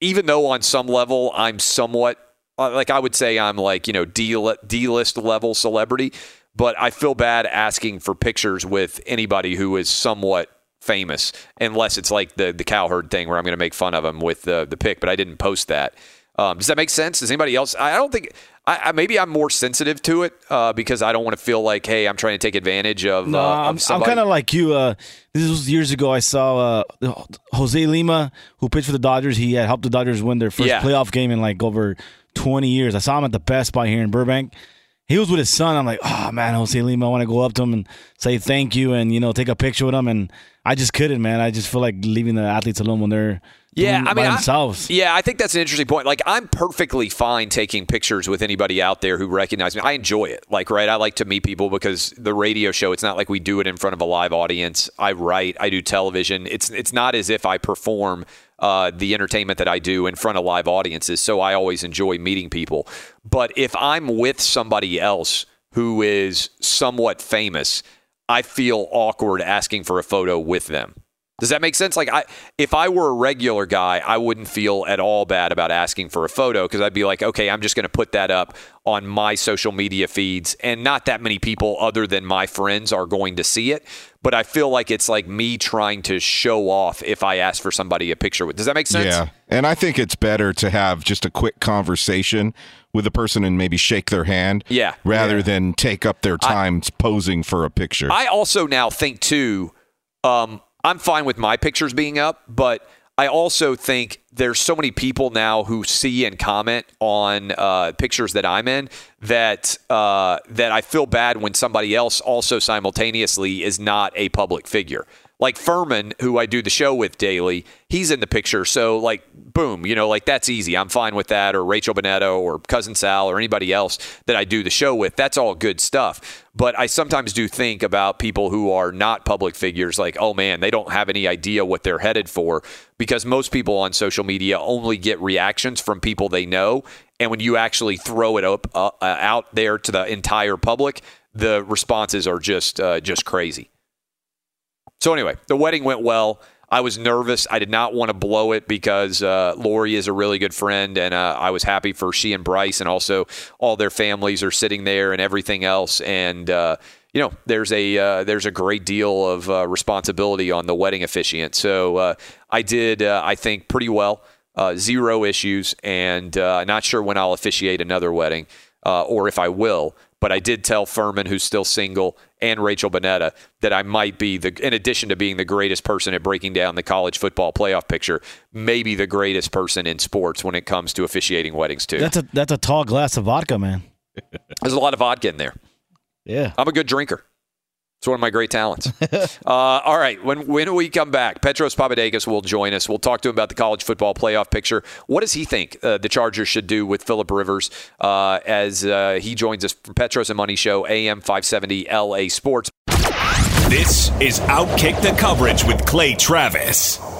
even though on some level I'm somewhat like I would say I'm like you know D D list level celebrity, but I feel bad asking for pictures with anybody who is somewhat famous, unless it's like the the cowherd thing where I'm going to make fun of him with the the pic. But I didn't post that. Um, does that make sense? Does anybody else? I I don't think. I, I, maybe I'm more sensitive to it uh, because I don't want to feel like, hey, I'm trying to take advantage of. No, uh, I'm, I'm kind of like you. Uh, this was years ago. I saw uh, Jose Lima, who pitched for the Dodgers. He had helped the Dodgers win their first Yeah. playoff game in like over 20 years. I saw him at the Best Buy here in Burbank. He was with his son. I'm like, oh man, Jose Lima. I want to go up to him and say thank you and you know take a picture with him. And I just couldn't, man. I just feel like leaving the athletes alone when they're Yeah, I mean, I- themselves. yeah, I think that's an interesting point. Like, I'm perfectly fine taking pictures with anybody out there who recognize me. I enjoy it. Like, right, I like to meet people because the radio show. It's not like we do it in front of a live audience. I write, I do television. It's it's not as if I perform uh, the entertainment that I do in front of live audiences. So I always enjoy meeting people. But if I'm with somebody else who is somewhat famous, I feel awkward asking for a photo with them. Does that make sense? Like I if I were a regular guy, I wouldn't feel at all bad about asking for a photo because I'd be like, okay, I'm just going to put that up on my social media feeds and not that many people other than my friends are going to see it, but I feel like it's like me trying to show off if I ask for somebody a picture with. Does that make sense? Yeah. And I think it's better to have just a quick conversation with the person and maybe shake their hand. Yeah. Rather Yeah. than take up their time posing for a picture. I also now think too, um, I'm fine with my pictures being up, but I also think there's so many people now who see and comment on uh, pictures that I'm in that uh, that I feel bad when somebody else also simultaneously is not a public figure. Like Fuhrman, who I do the show with daily, he's in the picture. So like, boom, you know, like that's easy. I'm fine with that. Or Rachel Bonnetta or cousin Sal or anybody else that I do the show with. That's all good stuff. But I sometimes do think about people who are not public figures. Like, oh man, they don't have any idea what they're headed for because most people on social media only get reactions from people they know. And when you actually throw it up uh, out there to the entire public, the responses are just uh, just crazy. So anyway, the wedding went well. I was nervous. I did not want to blow it because uh, Lori is a really good friend, and uh, I was happy for she and Bryce, and also all their families are sitting there and everything else. And uh, you know, there's a uh, there's a great deal of uh, responsibility on the wedding officiant. So uh, I did, I think, pretty well. zero issues, and not sure when I'll officiate another wedding or if I will. But I did tell Fuhrman, who's still single, and Rachel Bonnetta that I might be the, in addition to being the greatest person at breaking down the college football playoff picture, maybe the greatest person in sports when it comes to officiating weddings too. That's a that's a tall glass of vodka, man. There's a lot of vodka in there. Yeah, I'm a good drinker. It's one of my great talents. uh, all right, when when we come back, Petros Papadakis will join us. We'll talk to him about the college football playoff picture. What does he think uh, the Chargers should do with Philip Rivers uh, as uh, he joins us from Petros and Money Show, AM 570 LA Sports. This is Outkick the Coverage with Clay Travis.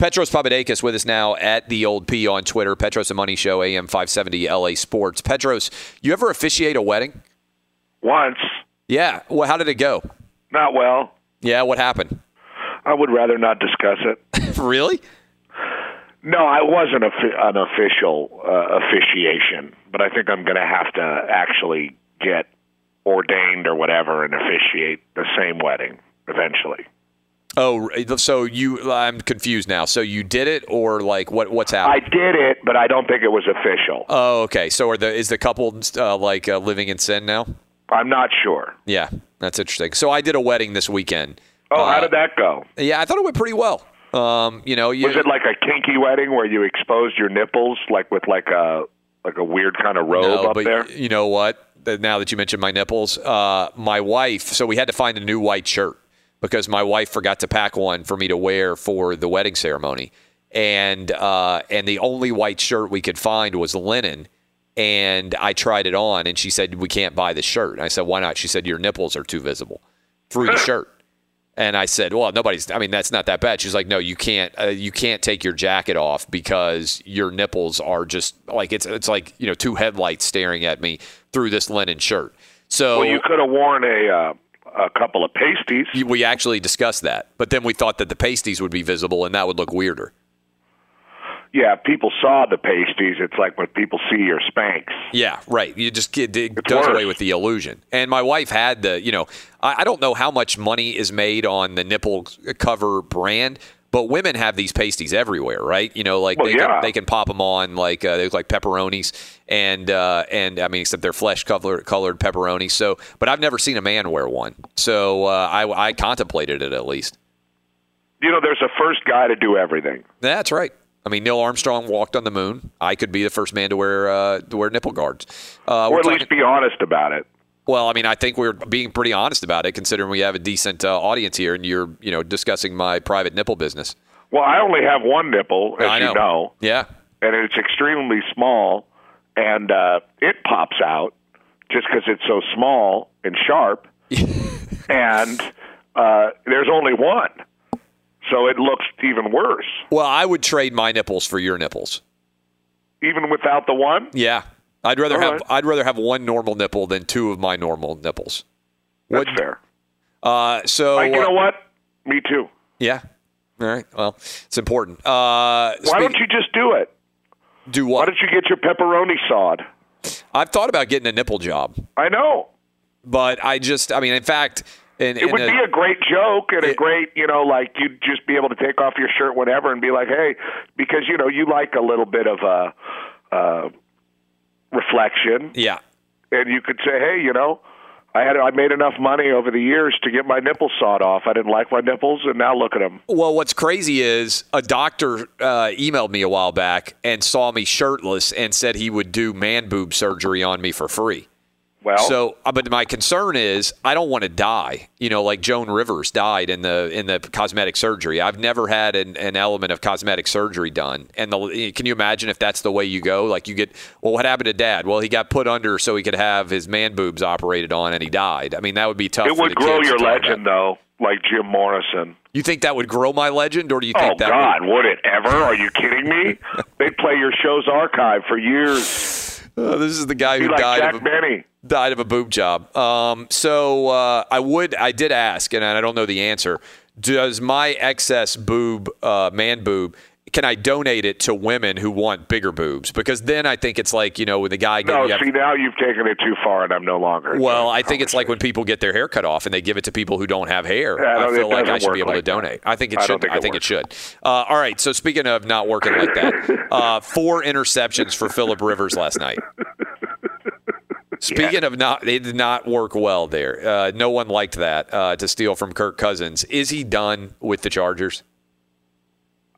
Petros Papadakis with us now at the old P on Twitter. Petros and Money Show, AM 570 LA Sports. Petros, you ever officiate a wedding? Once. Yeah. Well, how did it go? Not well. Yeah. What happened? I would rather not discuss it. really? No, I wasn't an official uh, officiation, but I think I'm going to have to actually get ordained or whatever and officiate the same wedding eventually. Oh, so you? I'm confused now. So you did it, or like what? What's happening? I did it, but I don't think it was official. Oh, okay. So are the is the couple uh, like uh, living in sin now? I'm not sure. Yeah, that's interesting. So I did a wedding this weekend. Oh, uh, how did that go? Yeah, I thought it went pretty well. Um, you know, you, was it like a kinky wedding where you exposed your nipples, like with like a like a weird kind of robe no, up but there? You know what? Now that you mentioned my nipples, uh, my wife. So we had to find a new white shirt because my wife forgot to pack one for me to wear for the wedding ceremony, and uh, and the only white shirt we could find was linen. And I tried it on, and she said we can't buy the shirt. And I said, why not? She said your nipples are too visible through the shirt. And I said, "Well, nobody's. I mean, that's not that bad." She's like, "No, you can't. Uh, you can't take your jacket off because your nipples are just like it's. It's like you know two headlights staring at me through this linen shirt." So well, you could have worn a uh, a couple of pasties. We actually discussed that, but then we thought that the pasties would be visible and that would look weirder. Yeah, people saw the pasties. It's like when people see your Spanx. Yeah, right. You just it, it does worse. away with the illusion. And my wife had the, you know, I, I don't know how much money is made on the nipple cover brand, but women have these pasties everywhere, right? You know, like Well, they yeah. can they can pop them on like uh, they look like pepperonis, and uh, and I mean except they're flesh colored colored pepperonis. So, but I've never seen a man wear one. So uh, I I contemplated it at least. You know, there's a first guy to do everything. That's right. I mean, Neil Armstrong walked on the moon. I could be the first man to wear uh, to wear nipple guards, uh, or at talking- least be honest about it. Well, I mean, I think we're being pretty honest about it, considering we have a decent uh, audience here, and you're, you know, discussing my private nipple business. Well, I only have one nipple, as I know. you know, Yeah. and it's extremely small, and uh, it pops out just because it's so small and sharp, and uh, there's only one, so it looks even worse, Well, I would trade my nipples for your nipples. even without the one. Yeah. I'd rather All have right. I'd rather have one normal nipple than two of my normal nipples. That's fair. Uh, so Like, you uh, know what? Me too. Yeah. All right. Well, it's important. Uh, Why don't you just do it? Do what? Why don't you get your pepperoni sawed? I've thought about getting a nipple job, I know. but I just I mean, in fact, in, It in would a- be a great joke and a great, you know, like you'd just be able to take off your shirt whenever and be like, hey, because you know you like a little bit of a uh, reflection, yeah. and you could say, hey, you know, I had I made enough money over the years to get my nipples sawed off. I didn't like my nipples, and now look at them. Well, what's crazy is a doctor uh, emailed me a while back and saw me shirtless and said he would do man boob surgery on me for free. Well, so, uh, but my concern is I don't want to die. You know, like Joan Rivers died in the in the cosmetic surgery. I've never had an, an element of cosmetic surgery done. And the, can you imagine if that's the way you go? Like you get, well, what happened to Dad? Well, he got put under so he could have his man boobs operated on, and he died. I mean, that would be tough. it would grow your legend, though, like Jim Morrison. You think that would grow my legend, or do you think Oh that? God, would, would it ever? Are you kidding me? They'd play your show's archive for years. Uh, this is the guy Be who like died Jack of a, Benny. Died of a boob job. Um, so uh, I would, I did ask, and I don't know the answer. Does my excess boob, uh, man boob, can I donate it to women who want bigger boobs? Because then I think it's like you know when the guy. No, you have- see now you've taken it too far, and I'm no longer. well, I think it's like when people get their hair cut off and they give it to people who don't have hair. Yeah, I feel like I should be able to like that. donate. I think it should. don't think I it think it should. Uh, all right. So speaking of not working like that, uh, four interceptions for Philip Rivers last night. Speaking of not, it did not work well there. Uh, no one liked that uh, to steal from Kirk Cousins. Is he done with the Chargers?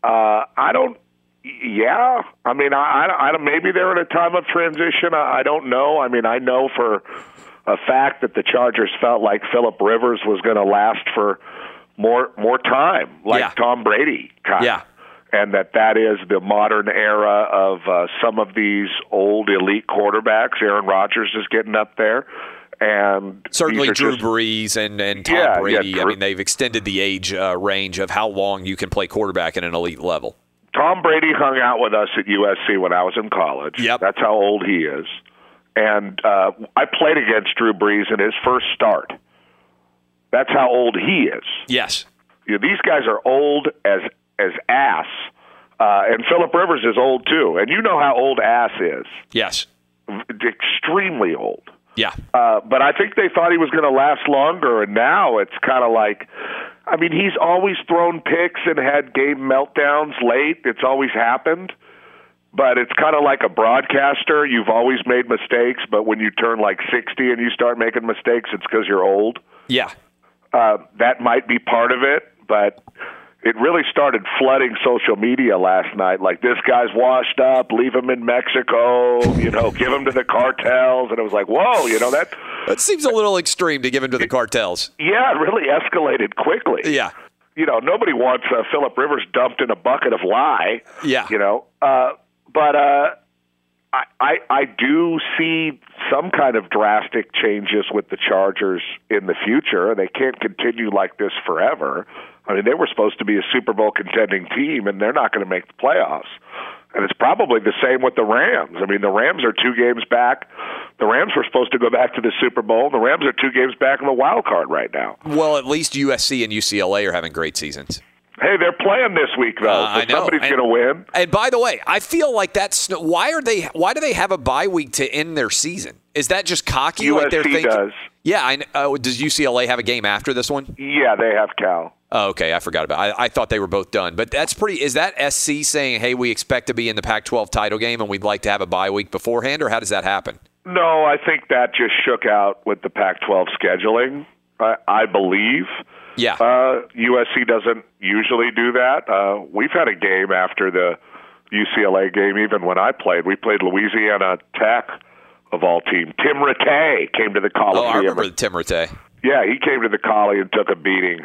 Uh, I don't. Yeah, I mean, I, I, I maybe they're in a time of transition. I, I don't know. I mean, I know for a fact that the Chargers felt like Philip Rivers was going to last for more more time, like Yeah. Tom Brady. Kind Yeah. And that that is the modern era of uh, some of these old elite quarterbacks. Aaron Rodgers is getting up there, and Certainly, Drew just- Brees and, and Tom Yeah, yeah, Brady. I mean, they've extended the age uh, range of how long you can play quarterback at an elite level. Tom Brady hung out with us at USC when I was in college. Yep. That's how old he is. And uh, I played against Drew Brees in his first start. That's how old he is. Yes. You know, these guys are old as as ass. Uh, and Philip Rivers is old too. And you know how old ass is. Yes. Extremely old. Yeah. Uh, but I think they thought he was going to last longer, and now it's kind of like, I mean, he's always thrown picks and had game meltdowns late. It's always happened. But it's kind of like a broadcaster. You've always made mistakes, but when you turn like 60 and you start making mistakes, it's because you're old. Yeah. Uh, that might be part of it, but it really started flooding social media last night. Like this guy's washed up, leave him in Mexico, you know, give him to the cartels, and it was like, whoa, you know that. That seems a little extreme to give him to the cartels. Yeah, it really escalated quickly. Yeah. You know, nobody wants uh, Philip Rivers dumped in a bucket of lye. Yeah. You know, uh, but uh, I, I do see some kind of drastic changes with the Chargers in the future. They can't continue like this forever. I mean, they were supposed to be a Super Bowl contending team, and they're not going to make the playoffs. And it's probably the same with the Rams. I mean, the Rams are two games back. The Rams were supposed to go back to the Super Bowl. The Rams are two games back in the wild card right now. Well, at least USC and UCLA are having great seasons. Hey, they're playing this week though. Uh, so. Somebody's going to win. And by the way, I feel like that's why are they? Why do they have a bye week to end their season? Is that just cocky? like they're USC thinking, does. Yeah. I, uh, does UCLA have a game after this one? Yeah, they have Cal. Oh, okay. I forgot about. I, I thought they were both done, but that's pretty. Is that SC saying, "Hey, we expect to be in the Pac-12 title game, and we'd like to have a bye week beforehand," or how does that happen? No, I think that just shook out with the Pac-12 scheduling. I, I believe. Yeah. Uh, USC doesn't usually do that. Uh, we've had a game after the UCLA game. Even when I played, we played Louisiana Tech of all team. Tim Rattay came to the Oh, I remember Tim Rattay. Yeah, he came to the Collie and took a beating.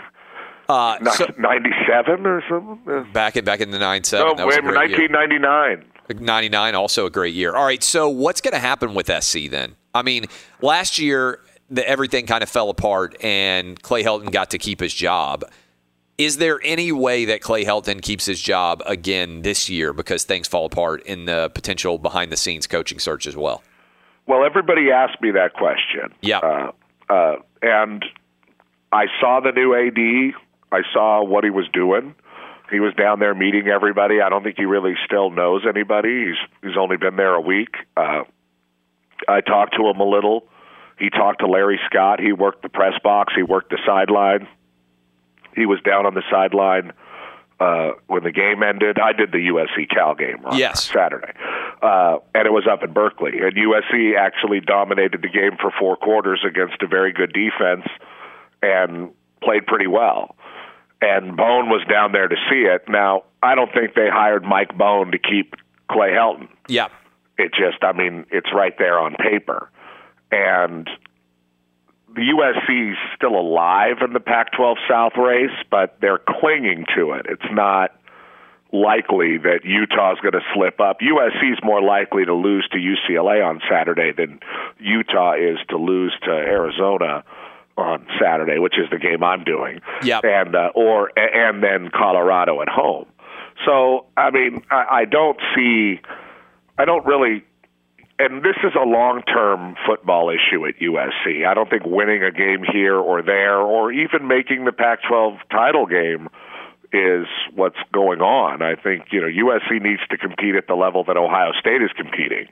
Uh, Ni- so- 97 or something? Back in back in the nine seven. No, wait, 1999. 99 also a great year all right so what's going to happen with sc then i mean last year the, everything kind of fell apart and clay helton got to keep his job is there any way that clay helton keeps his job again this year because things fall apart in the potential behind the scenes coaching search as well Well, everybody asked me that question. Yeah. Uh, uh, and I saw the new AD. I saw what he was doing. He was down there meeting everybody. I don't think he really still knows anybody. He's he's only been there a week. Uh, I talked to him a little. He talked to Larry Scott. He worked the press box. He worked the sideline. He was down on the sideline uh, when the game ended. I did the USC Cal game on Yes. Saturday, uh, and it was up in Berkeley. And USC actually dominated the game for four quarters against a very good defense and played pretty well. And Bohn was down there to see it. Now, I don't think they hired Mike Bohn to keep Clay Helton. yeah It just, I mean, it's right there on paper. And the USC is still alive in the Pac 12 South race, but they're clinging to it. It's not likely that Utah's going to slip up. USC is more likely to lose to UCLA on Saturday than Utah is to lose to Arizona on Saturday, which is the game I'm doing. Yep. And uh, or and then Colorado at home. So I mean, I, I don't see, I don't really and this is a long-term football issue at USC. I don't think winning a game here or there, or even making the Pac-12 title game, is what's going on. I think you know USC needs to compete at the level that Ohio State is competing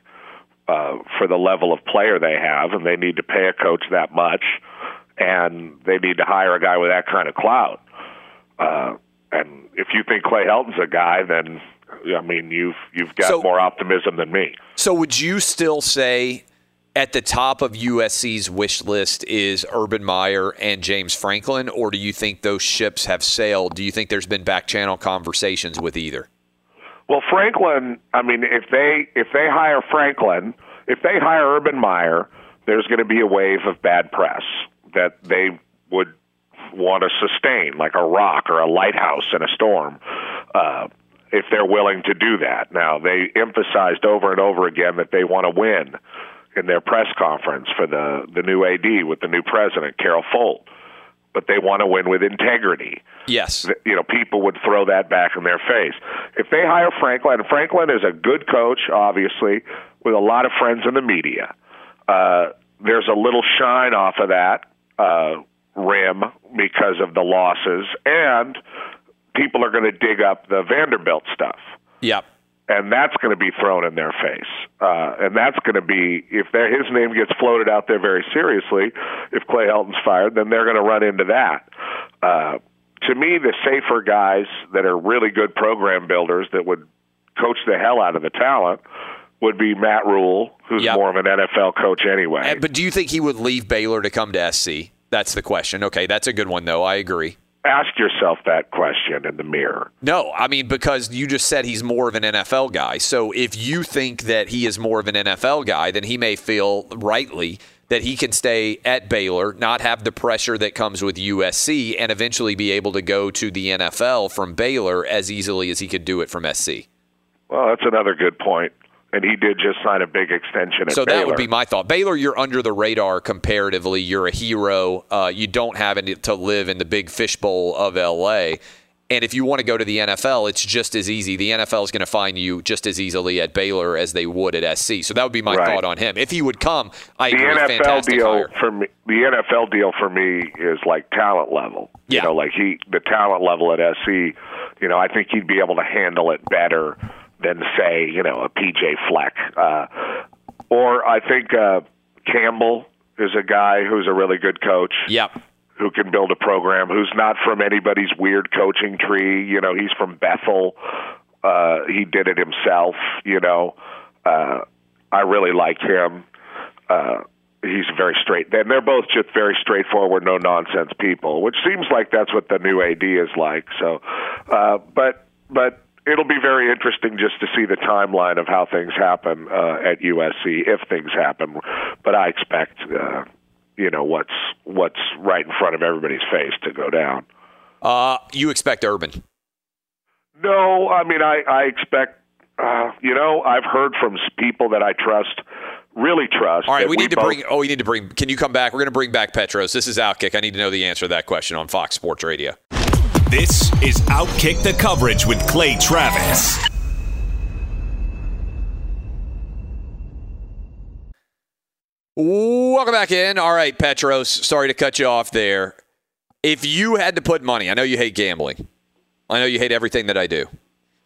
uh, for the level of player they have, and they need to pay a coach that much, and they need to hire a guy with that kind of clout. Uh, and if you think Clay Helton's a guy, then I mean you've you've got So- more optimism than me. So would you still say at the top of USC's wish list is Urban Meyer and James Franklin, or do you think those ships have sailed? Do you think there's been back channel conversations with either? Well, Franklin, I mean, if they if they hire Franklin, if they hire Urban Meyer, there's going to be a wave of bad press that they would want to sustain, like a rock or a lighthouse in a storm. Uh, if they're willing to do that. Now, they emphasized over and over again that they want to win in their press conference for the, the new AD with the new president, Carol Folt. But they want to win with integrity. Yes. You know, people would throw that back in their face. If they hire Franklin, Franklin is a good coach, obviously, with a lot of friends in the media. Uh, there's a little shine off of that uh, rim because of the losses, and people are going to dig up the Vanderbilt stuff. Yep. And that's going to be thrown in their face. Uh, and that's going to be, if his name gets floated out there very seriously, if Clay Helton's fired, then they're going to run into that. Uh, to me, the safer guys that are really good program builders that would coach the hell out of the talent would be Matt Rhule, who's Yep. more of an NFL coach anyway. But do you think he would leave Baylor to come to SC? That's the question. Okay, that's a good one, though. I agree. Ask yourself that question in the mirror. No, I mean, because you just said he's more of an NFL guy. So if you think that he is more of an NFL guy, then he may feel rightly that he can stay at Baylor, not have the pressure that comes with USC, and eventually be able to go to the NFL from Baylor as easily as he could do it from SC. Well, that's another good point. And he did just sign a big extension at So Baylor. that would be my thought. Baylor, you're under the radar comparatively. You're a hero. Uh, you don't have any, to live in the big fishbowl of LA. And if you want to go to the NFL, it's just as easy. The NFL is going to find you just as easily at Baylor as they would at SC. So that would be my Right. thought on him. If he would come, I the agree. NFL fantastic deal hire. for me. The NFL deal for me is like talent level. Yeah. You know, like he the talent level at SC. You know, I think he'd be able to handle it better than say you know a PJ Fleck. Uh, or I think uh, Campbell is a guy who's a really good coach. Yep. Who can build a program? Who's not from anybody's weird coaching tree? You know, he's from Bethel. Uh, he did it himself. You know, uh, I really like him. Uh, he's very straight. And they're both just very straightforward, no nonsense people, which seems like that's what the new AD is like. So, uh, but but it'll be very interesting just to see the timeline of how things happen uh, at USC if things happen. But I expect. Uh, you know what's what's right in front of everybody's face to go down. Uh, you expect Urban. No, I mean I I expect. Uh, you know, I've heard from people that I trust, really trust. All right, we need to both- bring. Oh, we need to bring. Can you come back? We're going to bring back Petros. This is Outkick. I need to know the answer to that question on Fox Sports Radio. This is Outkick the Coverage with Clay Travis. Welcome back in. All right, Petros. Sorry to cut you off there. If you had to put money, I know you hate gambling. I know you hate everything that I do.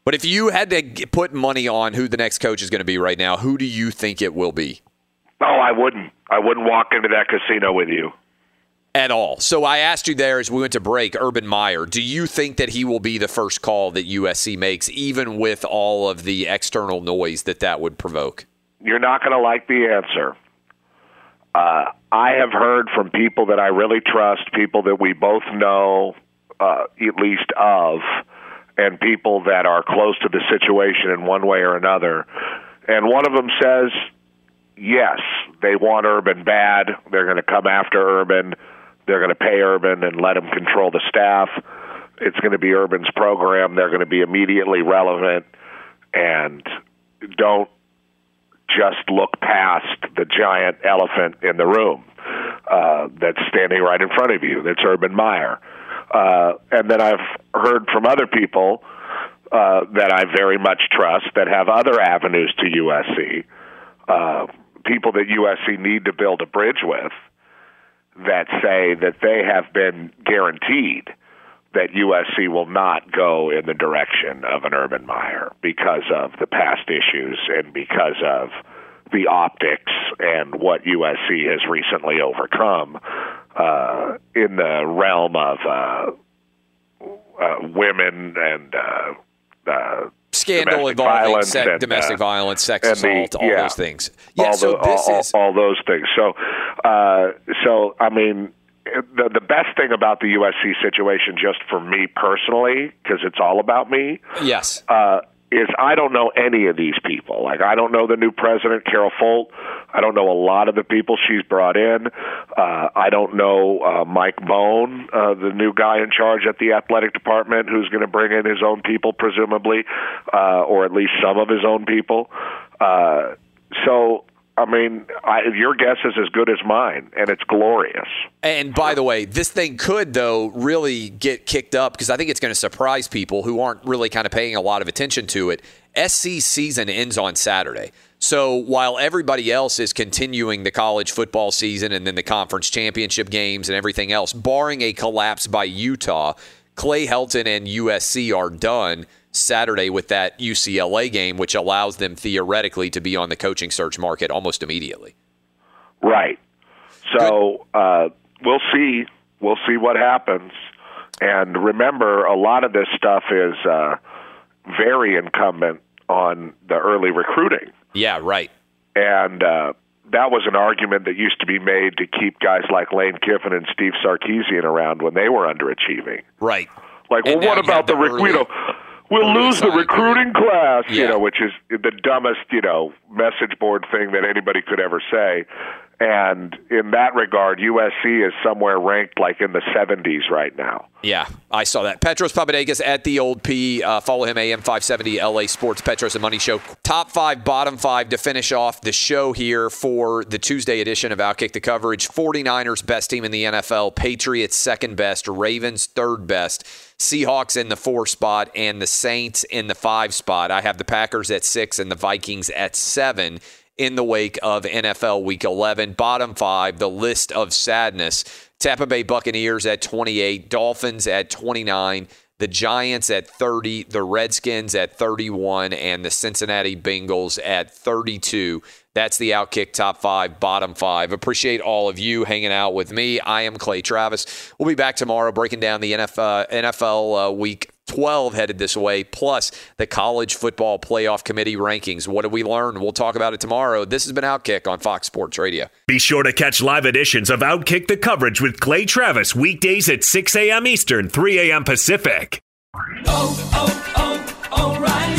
But if you had to put money on who the next coach is going to be right now, who do you think it will be? Oh, I wouldn't. I wouldn't walk into that casino with you. At all. So I asked you there as we went to break, Urban Meyer. Do you think that he will be the first call that USC makes, even with all of the external noise that that would provoke? You're not going to like the answer. Uh, I have heard from people that I really trust, people that we both know uh, at least of, and people that are close to the situation in one way or another. And one of them says, yes, they want Urban bad. They're going to come after Urban. They're going to pay Urban and let him control the staff. It's going to be Urban's program. They're going to be immediately relevant and don't just look past the giant elephant in the room uh, that's standing right in front of you. That's Urban Meyer. Uh, and then I've heard from other people uh, that I very much trust that have other avenues to USC, uh, people that USC need to build a bridge with, that say that they have been guaranteed that USC will not go in the direction of an Urban Meyer because of the past issues and because of the optics and what USC has recently overcome uh, in the realm of uh, uh, women and uh, uh, scandal involving violence se- and, domestic uh, violence, sex and the- assault, all yeah, those things. Yeah, all so the- this all, is all those things. So, uh, so I mean, the the best thing about the USC situation, just for me personally, because it's all about me. yes. uh, is I don't know any of these people. Like I don't know the new president, Carol Folt. I don't know a lot of the people she's brought in. Uh, I don't know uh, Mike Bohn, uh, the new guy in charge at the athletic department, who's going to bring in his own people, presumably, uh, or at least some of his own people. Uh, so. I mean, I, your guess is as good as mine, and it's glorious. And by the way, this thing could, though, really get kicked up because I think it's going to surprise people who aren't really kind of paying a lot of attention to it. SC season ends on Saturday. So while everybody else is continuing the college football season and then the conference championship games and everything else, barring a collapse by Utah, Clay Helton and USC are done Saturday with that UCLA game, which allows them theoretically to be on the coaching search market almost immediately. Right. So uh, we'll see. We'll see what happens. And remember, a lot of this stuff is uh, very incumbent on the early recruiting. Yeah, right. And uh, that was an argument that used to be made to keep guys like Lane Kiffin and Steve Sarkisian around when they were underachieving. Right. Like, And well, what about the, the early- you know, we'll lose the recruiting class, you know, which is the dumbest, you know, message board thing that anybody could ever say. And in that regard, USC is somewhere ranked like in the 70s right now. Yeah, I saw that. Petros Papadakis at the old P. Uh, follow him, AM 570 LA Sports, Petros and Money Show. Top five, bottom five to finish off the show here for the Tuesday edition of Outkick the Coverage. 49ers, best team in the NFL. Patriots, second best. Ravens, third best. Seahawks in the four spot and the Saints in the five spot. I have the Packers at six and the Vikings at seven in the wake of NFL Week 11. Bottom five, the list of sadness. Tampa Bay Buccaneers at 28, Dolphins at 29, the Giants at 30, the Redskins at 31, and the Cincinnati Bengals at 32. That's the Outkick top five, bottom five. Appreciate all of you hanging out with me. I am Clay Travis. We'll be back tomorrow breaking down the NFL, NFL uh, Week 12 headed this way, plus the college football playoff committee rankings. What did we learn? We'll talk about it tomorrow. This has been Outkick on Fox Sports Radio. Be sure to catch live editions of Outkick the coverage with Clay Travis weekdays at 6 a.m. Eastern, 3 a.m. Pacific. Oh, oh, oh,